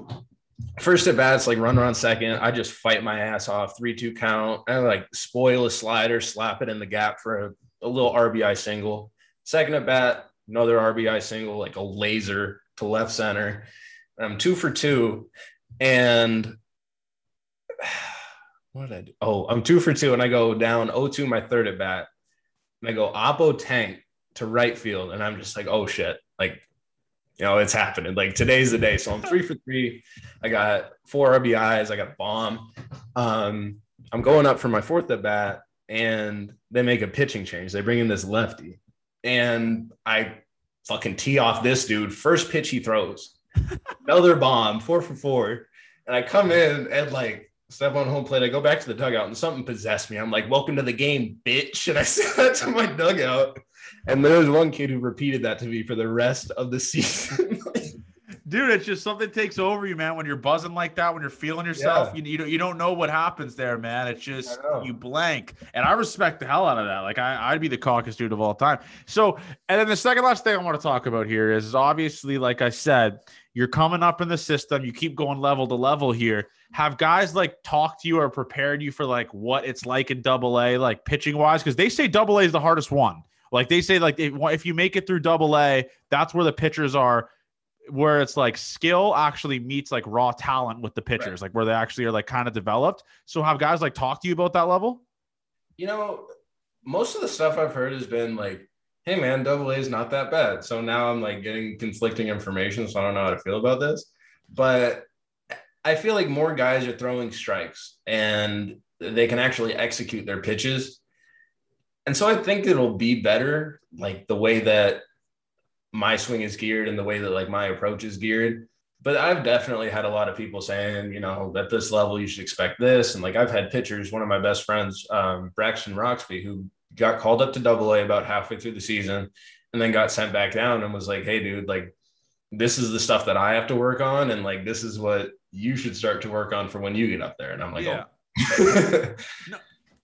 first at bats, like run around second. I just fight my ass off, three two count. I like spoil a slider, slap it in the gap for a, a little RBI single. Second at bat, another RBI single, like a laser to left center. I'm two for two, and what did I do? Oh, I'm two for two, and I go down 0-2 my third at bat. And I go oppo tank to right field, and I'm just like, oh shit, like you know, it's happening. Like today's the day. So I'm three for three. I got four RBIs. I got a bomb. Um, I'm going up for my fourth at bat, and they make a pitching change. They bring in this lefty, and I fucking tee off this dude. First pitch he throws, another bomb, four for four. And I come in and like step on home plate. I go back to the dugout, and something possessed me. I'm like, "Welcome to the game, bitch!" And I said that to my dugout. And there was one kid who repeated that to me for the rest of the season. Dude, it's just something takes over you, man. When you're buzzing like that, when you're feeling yourself, yeah. you, you don't you don't know what happens there, man. It's just you blank. And I respect the hell out of that. Like I, I'd be the caucus dude of all time. So, and then the second last thing I want to talk about here is, is obviously, like I said, you're coming up in the system. You keep going level to level here. Have guys like talked to you or prepared you for like what it's like in double A, like pitching wise? Because they say double A is the hardest one. Like they say, like if, you make it through double A, that's where the pitchers are. Where it's like skill actually meets like raw talent with the pitchers, right. like where they actually are like kind of developed. So have guys like talk to you about that level? You know, most of the stuff I've heard has been like, "Hey man, double A is not that bad." So now I'm like getting conflicting information, so I don't know how to feel about this. But I feel like more guys are throwing strikes and they can actually execute their pitches and so I think it'll be better, like the way that my swing is geared and the way that like my approach is geared. But I've definitely had a lot of people saying, you know, at this level you should expect this. And like I've had pitchers, one of my best friends, um, Braxton Roxby, who got called up to double A about halfway through the season and then got sent back down and was like, hey, dude, like this is the stuff that I have to work on. And like this is what you should start to work on for when you get up there. And I'm like, yeah. oh. no,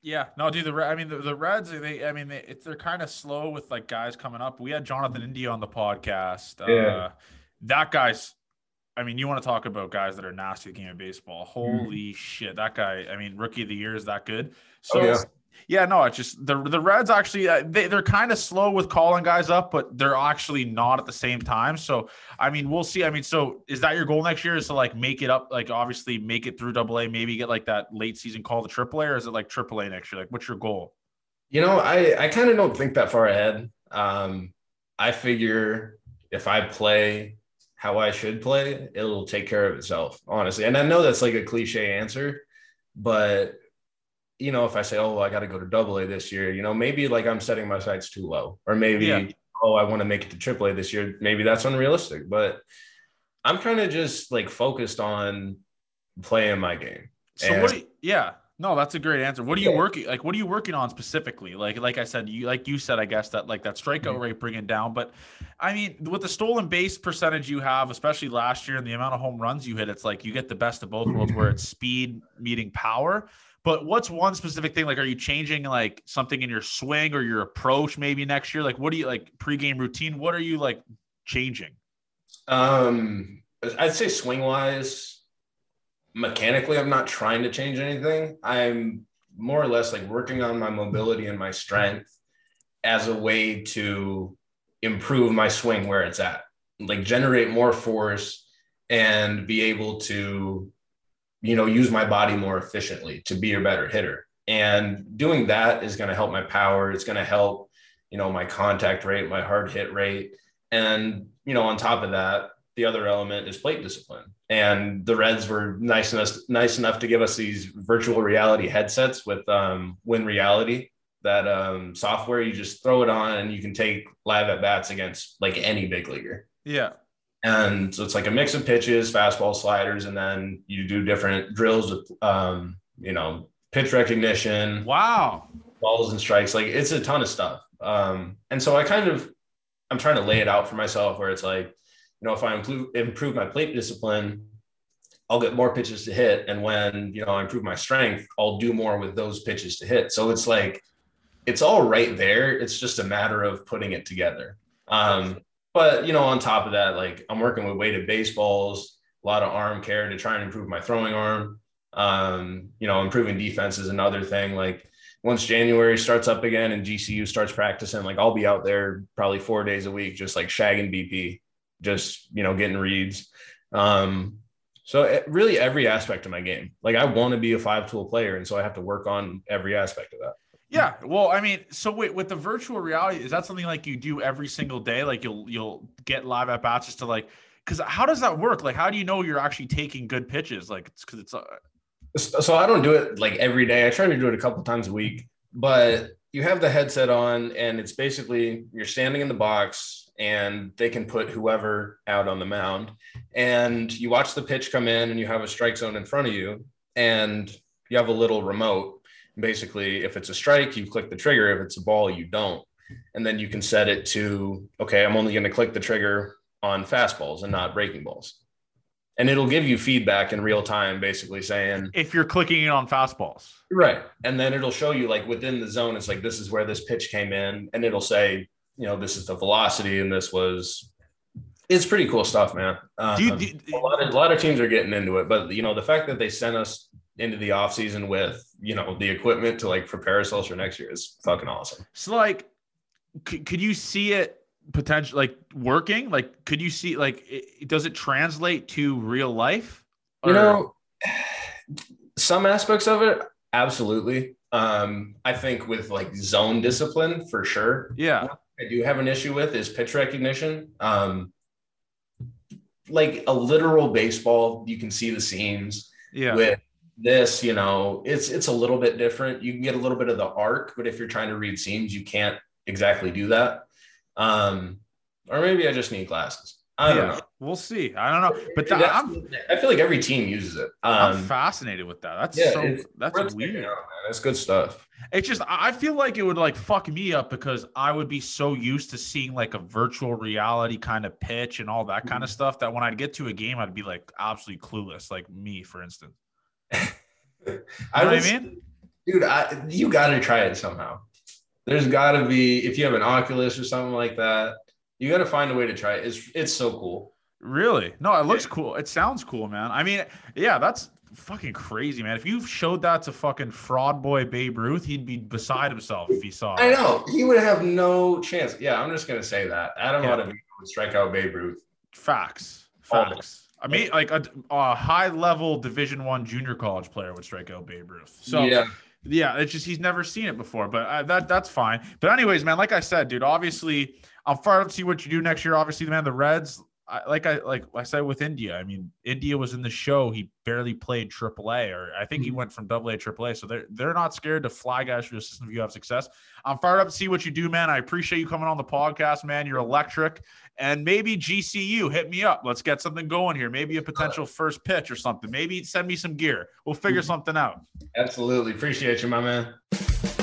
yeah, no, dude. The I mean, the, the Reds. They, I mean, they, they're kind of slow with like guys coming up. We had Jonathan India on the podcast. Yeah. Uh, that guy's. I mean, you want to talk about guys that are nasty at the game of baseball? Mm-hmm. Holy mm. shit, that guy! I mean, rookie of the year is that good? So oh, yeah. Yeah, no, it's just the the Reds actually uh, they they're kind of slow with calling guys up, but they're actually not at the same time. So I mean, we'll see. I mean, so is that your goal next year? Is to like make it up, like obviously make it through Double A, maybe get like that late season call to Triple A, or is it like Triple A next year? Like, what's your goal? You know, I I kind of don't think that far ahead. Um, I figure if I play how I should play, it'll take care of itself, honestly. And I know that's like a cliche answer, but you know, if I say, oh, I got to go to double A this year, you know, maybe like I'm setting my sights too low, or maybe, yeah. oh, I want to make it to triple A this year. Maybe that's unrealistic, but I'm kind of just like focused on playing my game. So and- what? You, yeah, no, that's a great answer. What are you yeah. working like? What are you working on specifically? Like, like I said, you like you said, I guess that like that strikeout mm-hmm. rate bringing down. But I mean, with the stolen base percentage you have, especially last year, and the amount of home runs you hit, it's like you get the best of both worlds, where it's speed meeting power. But what's one specific thing? Like, are you changing like something in your swing or your approach maybe next year? Like, what do you like pregame routine? What are you like changing? Um, I'd say swing wise, mechanically, I'm not trying to change anything. I'm more or less like working on my mobility and my strength as a way to improve my swing where it's at, like generate more force and be able to you know, use my body more efficiently to be a better hitter. And doing that is going to help my power. It's going to help, you know, my contact rate, my hard hit rate. And, you know, on top of that, the other element is plate discipline. And the Reds were nice enough, nice enough to give us these virtual reality headsets with um, Win Reality, that um, software. You just throw it on and you can take live at bats against like any big leaguer. Yeah. And so it's like a mix of pitches, fastball, sliders, and then you do different drills with, um, you know, pitch recognition. Wow. Balls and strikes. Like it's a ton of stuff. Um, and so I kind of, I'm trying to lay it out for myself where it's like, you know, if I improve, improve my plate discipline, I'll get more pitches to hit. And when, you know, I improve my strength, I'll do more with those pitches to hit. So it's like, it's all right there. It's just a matter of putting it together. Um, but you know, on top of that, like I'm working with weighted baseballs, a lot of arm care to try and improve my throwing arm. Um, you know, improving defense is another thing. Like once January starts up again and GCU starts practicing, like I'll be out there probably four days a week, just like shagging BP, just you know, getting reads. Um, so it, really every aspect of my game. Like I want to be a five tool player, and so I have to work on every aspect of that. Yeah, well, I mean, so wait, with the virtual reality, is that something like you do every single day? Like you'll you'll get live at bats just to like, because how does that work? Like, how do you know you're actually taking good pitches? Like, it's because it's. Uh... So I don't do it like every day. I try to do it a couple times a week, but you have the headset on, and it's basically you're standing in the box, and they can put whoever out on the mound, and you watch the pitch come in, and you have a strike zone in front of you, and you have a little remote basically if it's a strike you click the trigger. If it's a ball you don't. And then you can set it to okay i'm only going to click the trigger on fastballs and not breaking balls. And it'll give you feedback in real time basically saying if you're clicking it on fastballs. Right. And then it'll show you like within the zone it's like this is where this pitch came in. And it'll say you know this is the velocity and this was it's pretty cool stuff man. Um, do you, do, a, lot of, a lot of teams are getting into it. But you know the fact that they sent us into the off season with you know the equipment to like prepare ourselves for next year is fucking awesome. So like, c- could you see it potential like working? Like, could you see like it, does it translate to real life? Or? You know, some aspects of it absolutely. Um, I think with like zone discipline for sure. Yeah, I do have an issue with is pitch recognition. Um, like a literal baseball, you can see the seams. Yeah. With this, you know, it's it's a little bit different. You can get a little bit of the arc, but if you're trying to read seams, you can't exactly do that. Um, or maybe I just need glasses. I don't yeah, know. We'll see. I don't know, but I'm, I feel like every team uses it. Um, I'm fascinated with that. That's yeah, so that's weird. Out, that's good stuff. It's just I feel like it would like fuck me up because I would be so used to seeing like a virtual reality kind of pitch and all that kind of mm-hmm. stuff that when I'd get to a game, I'd be like absolutely clueless. Like me, for instance. I, was, I mean? Dude, I, you got to try it somehow. There's got to be, if you have an Oculus or something like that, you got to find a way to try it. It's, it's so cool. Really? No, it looks yeah. cool. It sounds cool, man. I mean, yeah, that's fucking crazy, man. If you showed that to fucking fraud boy Babe Ruth, he'd be beside himself if he saw it. I know. He would have no chance. Yeah, I'm just to say that. Adam yeah. ought to strike out Babe Ruth. Facts. Facts. I mean, like a, a high level Division One junior college player would strike out Babe Ruth. So yeah. Yeah, it's just he's never seen it before, but uh, that that's fine. But anyways, man, like I said, dude, obviously I'm fired up to see what you do next year. Obviously, the man, the Reds, I, like I like I said with India. I mean, India was in the show. He barely played AAA, or I think he mm-hmm. went from AA to AAA. So they're they're not scared to fly guys through the system if you have success. I'm fired up to see what you do, man. I appreciate you coming on the podcast, man. You're electric. And maybe GCU hit me up. Let's get something going here. Maybe a potential first pitch or something. Maybe send me some gear. We'll figure mm-hmm. something out. Absolutely. Appreciate you, my man.